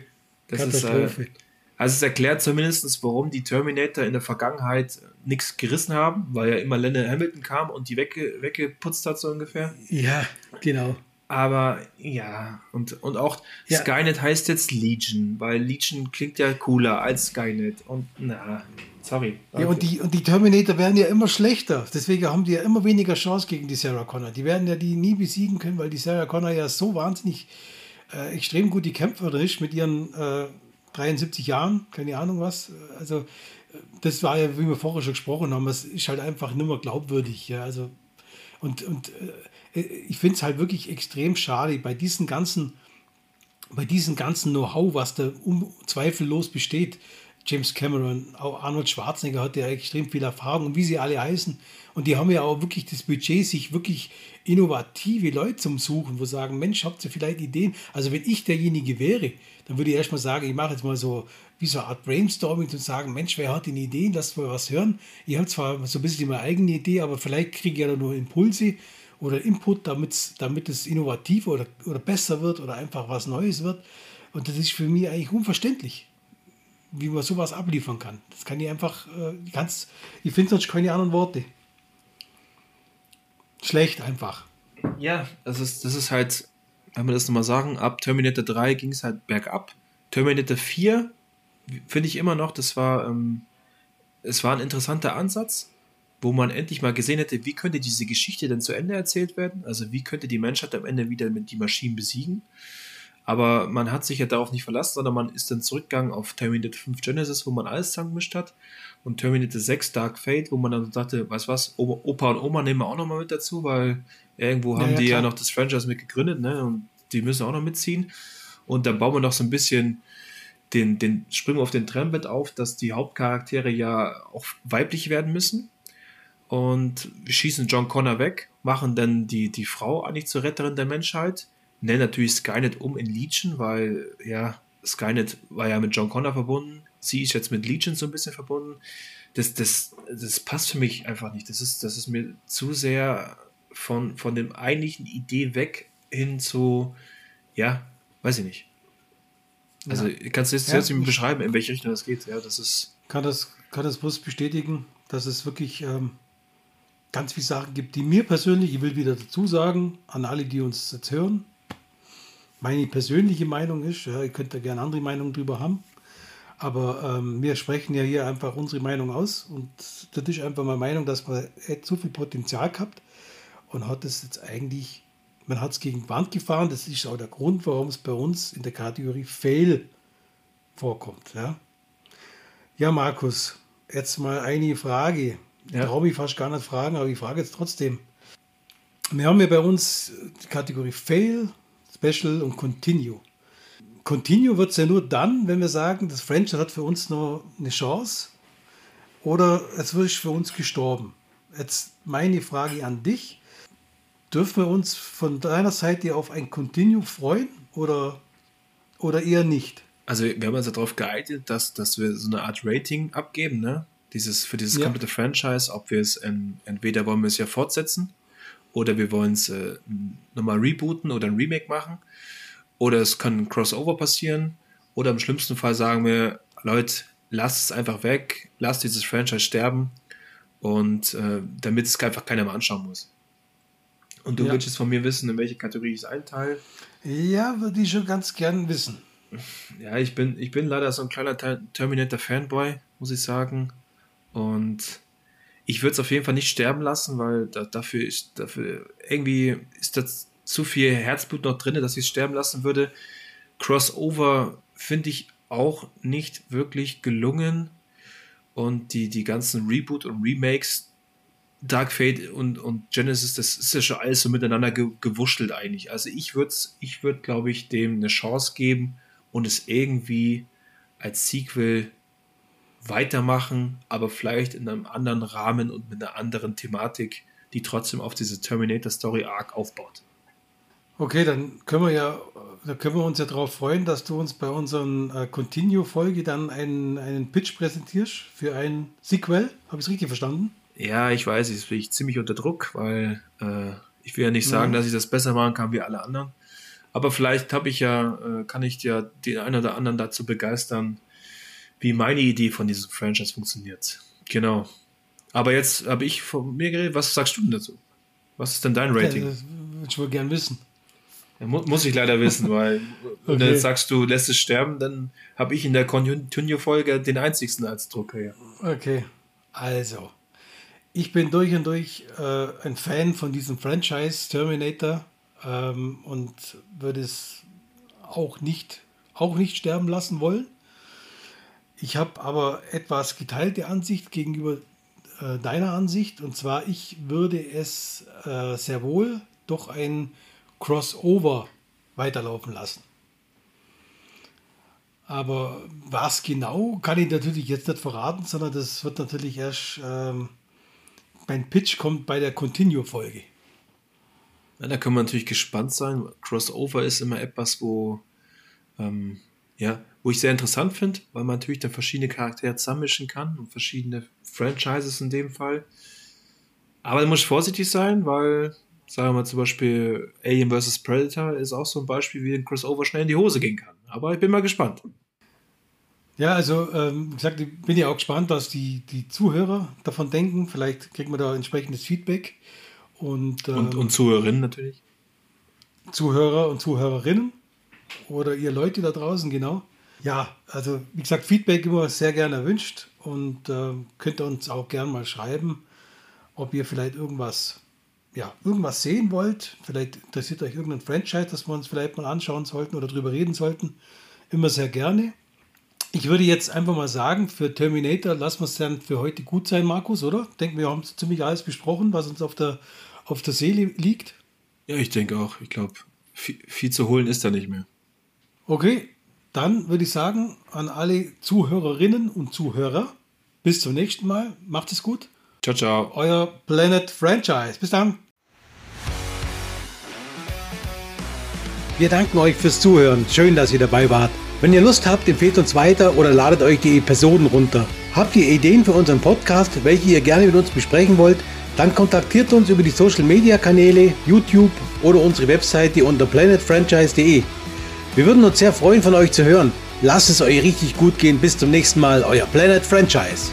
Das Katastrophe. Ist, äh, also es erklärt zumindest, warum die Terminator in der Vergangenheit nichts gerissen haben, weil ja immer Lennon Hamilton kam und die wegge weggeputzt hat, so ungefähr. Ja, genau. Aber ja, und, und auch ja. Skynet heißt jetzt Legion, weil Legion klingt ja cooler als Skynet. Und na, sorry. Ja, und die, und die Terminator werden ja immer schlechter. Deswegen haben die ja immer weniger Chance gegen die Sarah Connor. Die werden ja die nie besiegen können, weil die Sarah Connor ja so wahnsinnig äh, extrem gut die Kämpferin ist mit ihren äh, 73 Jahren, keine Ahnung was. Also, das war ja, wie wir vorher schon gesprochen haben, es ist halt einfach nicht mehr glaubwürdig. Ja, also, und, und äh, ich finde es halt wirklich extrem schade bei diesen ganzen, bei diesem ganzen Know-how, was da zweifellos besteht. James Cameron, auch Arnold Schwarzenegger hat ja extrem viel Erfahrung wie sie alle heißen. Und die haben ja auch wirklich das Budget, sich wirklich innovative Leute zum Suchen, wo sagen, Mensch, habt ihr vielleicht Ideen? Also wenn ich derjenige wäre, dann würde ich erstmal sagen, ich mache jetzt mal so wie so eine Art Brainstorming und sagen, Mensch, wer hat denn Ideen, lasst mal was hören. Ich habe zwar so ein bisschen meine eigene Idee, aber vielleicht kriege ich ja nur Impulse oder Input, damit es innovativ oder, oder besser wird oder einfach was Neues wird. Und das ist für mich eigentlich unverständlich, wie man sowas abliefern kann. Das kann ich einfach, äh, ganz, ich finde sonst keine anderen Worte. Schlecht einfach. Ja, das ist, das ist halt, wenn wir das nochmal sagen, ab Terminator 3 ging es halt bergab. Terminator 4 finde ich immer noch, das war, ähm, es war ein interessanter Ansatz, wo man endlich mal gesehen hätte, wie könnte diese Geschichte denn zu Ende erzählt werden? Also wie könnte die Menschheit am Ende wieder mit die Maschinen besiegen? Aber man hat sich ja darauf nicht verlassen, sondern man ist dann zurückgegangen auf Terminator 5 Genesis, wo man alles zusammengemischt hat. Und Terminator 6 Dark Fate, wo man dann dachte, weißt was, Opa und Oma nehmen wir auch nochmal mit dazu, weil Irgendwo haben ja, ja, die klar. ja noch das Franchise mit gegründet, ne? Und die müssen auch noch mitziehen. Und dann bauen wir noch so ein bisschen den, den springen auf den Trendbett auf, dass die Hauptcharaktere ja auch weiblich werden müssen. Und wir schießen John Connor weg, machen dann die, die Frau eigentlich zur Retterin der Menschheit, nennen natürlich Skynet um in Legion, weil ja, Skynet war ja mit John Connor verbunden, sie ist jetzt mit Legion so ein bisschen verbunden. Das, das, das passt für mich einfach nicht. Das ist, das ist mir zu sehr von, von dem eigentlichen Idee weg hin zu, ja, weiß ich nicht. Also ja. kannst du jetzt, ja, jetzt beschreiben, in welche Richtung das geht. Ja, das ist. Kann das, kann das bloß bestätigen, dass es wirklich ähm, ganz viele Sachen gibt, die mir persönlich, ich will wieder dazu sagen, an alle, die uns jetzt hören, meine persönliche Meinung ist, ja, ihr könnt da gerne andere Meinungen drüber haben, aber ähm, wir sprechen ja hier einfach unsere Meinung aus und das ist einfach meine Meinung, dass man zu viel Potenzial gehabt und hat es jetzt eigentlich man hat es gegen die Wand gefahren. Das ist auch der Grund, warum es bei uns in der Kategorie Fail vorkommt. Ja, ja Markus, jetzt mal eine Frage. Ja. traue mich fast gar nicht fragen, aber ich frage jetzt trotzdem. Wir haben ja bei uns die Kategorie Fail, Special und Continue. Continue wird es ja nur dann, wenn wir sagen, das Franchise hat für uns noch eine Chance oder es wird für uns gestorben. Jetzt meine Frage an dich dürfen wir uns von deiner Seite auf ein Continue freuen oder, oder eher nicht? Also wir haben uns darauf geeignet, dass, dass wir so eine Art Rating abgeben, ne? Dieses, für dieses ja. komplette Franchise, ob wir es in, entweder wollen wir es ja fortsetzen oder wir wollen es äh, nochmal rebooten oder ein Remake machen oder es kann ein Crossover passieren oder im schlimmsten Fall sagen wir, Leute, lasst es einfach weg, lasst dieses Franchise sterben und äh, damit es einfach keiner mehr anschauen muss. Und du ja. willst von mir wissen, in welche Kategorie ich es einteile? Ja, würde ich schon ganz gern wissen. Ja, ich bin, ich bin leider so ein kleiner Terminator-Fanboy, muss ich sagen. Und ich würde es auf jeden Fall nicht sterben lassen, weil da, dafür ist, dafür irgendwie ist das zu viel Herzblut noch drin, dass ich es sterben lassen würde. Crossover finde ich auch nicht wirklich gelungen. Und die, die ganzen Reboot und Remakes, Dark Fate und, und Genesis, das ist ja schon alles so miteinander ge gewurschtelt eigentlich. Also ich würde, ich würd, glaube ich, dem eine Chance geben und es irgendwie als Sequel weitermachen, aber vielleicht in einem anderen Rahmen und mit einer anderen Thematik, die trotzdem auf diese Terminator Story Arc aufbaut. Okay, dann können wir ja, da können wir uns ja darauf freuen, dass du uns bei unseren äh, Continue-Folge dann einen, einen Pitch präsentierst für ein Sequel. Habe ich es richtig verstanden? Ja, ich weiß, jetzt bin ich ziemlich unter Druck, weil äh, ich will ja nicht sagen, ja. dass ich das besser machen kann wie alle anderen. Aber vielleicht habe ich ja, äh, kann ich ja den einen oder anderen dazu begeistern, wie meine Idee von diesem Franchise funktioniert. Genau. Aber jetzt habe ich von mir geredet. Was sagst du denn dazu? Was ist denn dein Rating? Ja, das würde ich wohl gern wissen. Ja, mu muss ich leider wissen, weil okay. wenn du sagst, du lässt es sterben, dann habe ich in der Continue-Folge den einzigsten als Drucker. Ja. Okay, also ich bin durch und durch äh, ein Fan von diesem Franchise Terminator ähm, und würde es auch nicht, auch nicht sterben lassen wollen. Ich habe aber etwas geteilte Ansicht gegenüber äh, deiner Ansicht und zwar ich würde es äh, sehr wohl doch ein Crossover weiterlaufen lassen. Aber was genau, kann ich natürlich jetzt nicht verraten, sondern das wird natürlich erst ähm, mein Pitch kommt bei der Continue-Folge. Ja, da können wir natürlich gespannt sein. Crossover ist immer etwas, wo, ähm, ja, wo ich sehr interessant finde, weil man natürlich dann verschiedene Charaktere zusammenmischen kann und verschiedene Franchises in dem Fall. Aber da muss ich vorsichtig sein, weil, sagen wir mal zum Beispiel Alien vs. Predator ist auch so ein Beispiel, wie ein Crossover schnell in die Hose gehen kann. Aber ich bin mal gespannt. Ja, also ähm, wie gesagt, ich bin ja auch gespannt, was die, die Zuhörer davon denken. Vielleicht kriegt man da entsprechendes Feedback. Und, ähm, und, und Zuhörerinnen natürlich. Zuhörer und Zuhörerinnen oder ihr Leute da draußen, genau. Ja, also wie gesagt, Feedback immer sehr gerne erwünscht und äh, könnt ihr uns auch gerne mal schreiben, ob ihr vielleicht irgendwas, ja, irgendwas sehen wollt. Vielleicht interessiert euch irgendein Franchise, das wir uns vielleicht mal anschauen sollten oder drüber reden sollten. Immer sehr gerne. Ich würde jetzt einfach mal sagen, für Terminator lassen wir es dann für heute gut sein, Markus, oder? Denken wir haben ziemlich alles besprochen, was uns auf der, auf der Seele liegt. Ja, ich denke auch. Ich glaube, viel, viel zu holen ist da nicht mehr. Okay, dann würde ich sagen an alle Zuhörerinnen und Zuhörer, bis zum nächsten Mal. Macht es gut. Ciao, ciao. Euer Planet Franchise. Bis dann. Wir danken euch fürs Zuhören. Schön, dass ihr dabei wart. Wenn ihr Lust habt, empfehlt uns weiter oder ladet euch die Episoden runter. Habt ihr Ideen für unseren Podcast, welche ihr gerne mit uns besprechen wollt? Dann kontaktiert uns über die Social Media Kanäle, YouTube oder unsere Webseite unter planetfranchise.de. Wir würden uns sehr freuen, von euch zu hören. Lasst es euch richtig gut gehen. Bis zum nächsten Mal, euer Planet Franchise.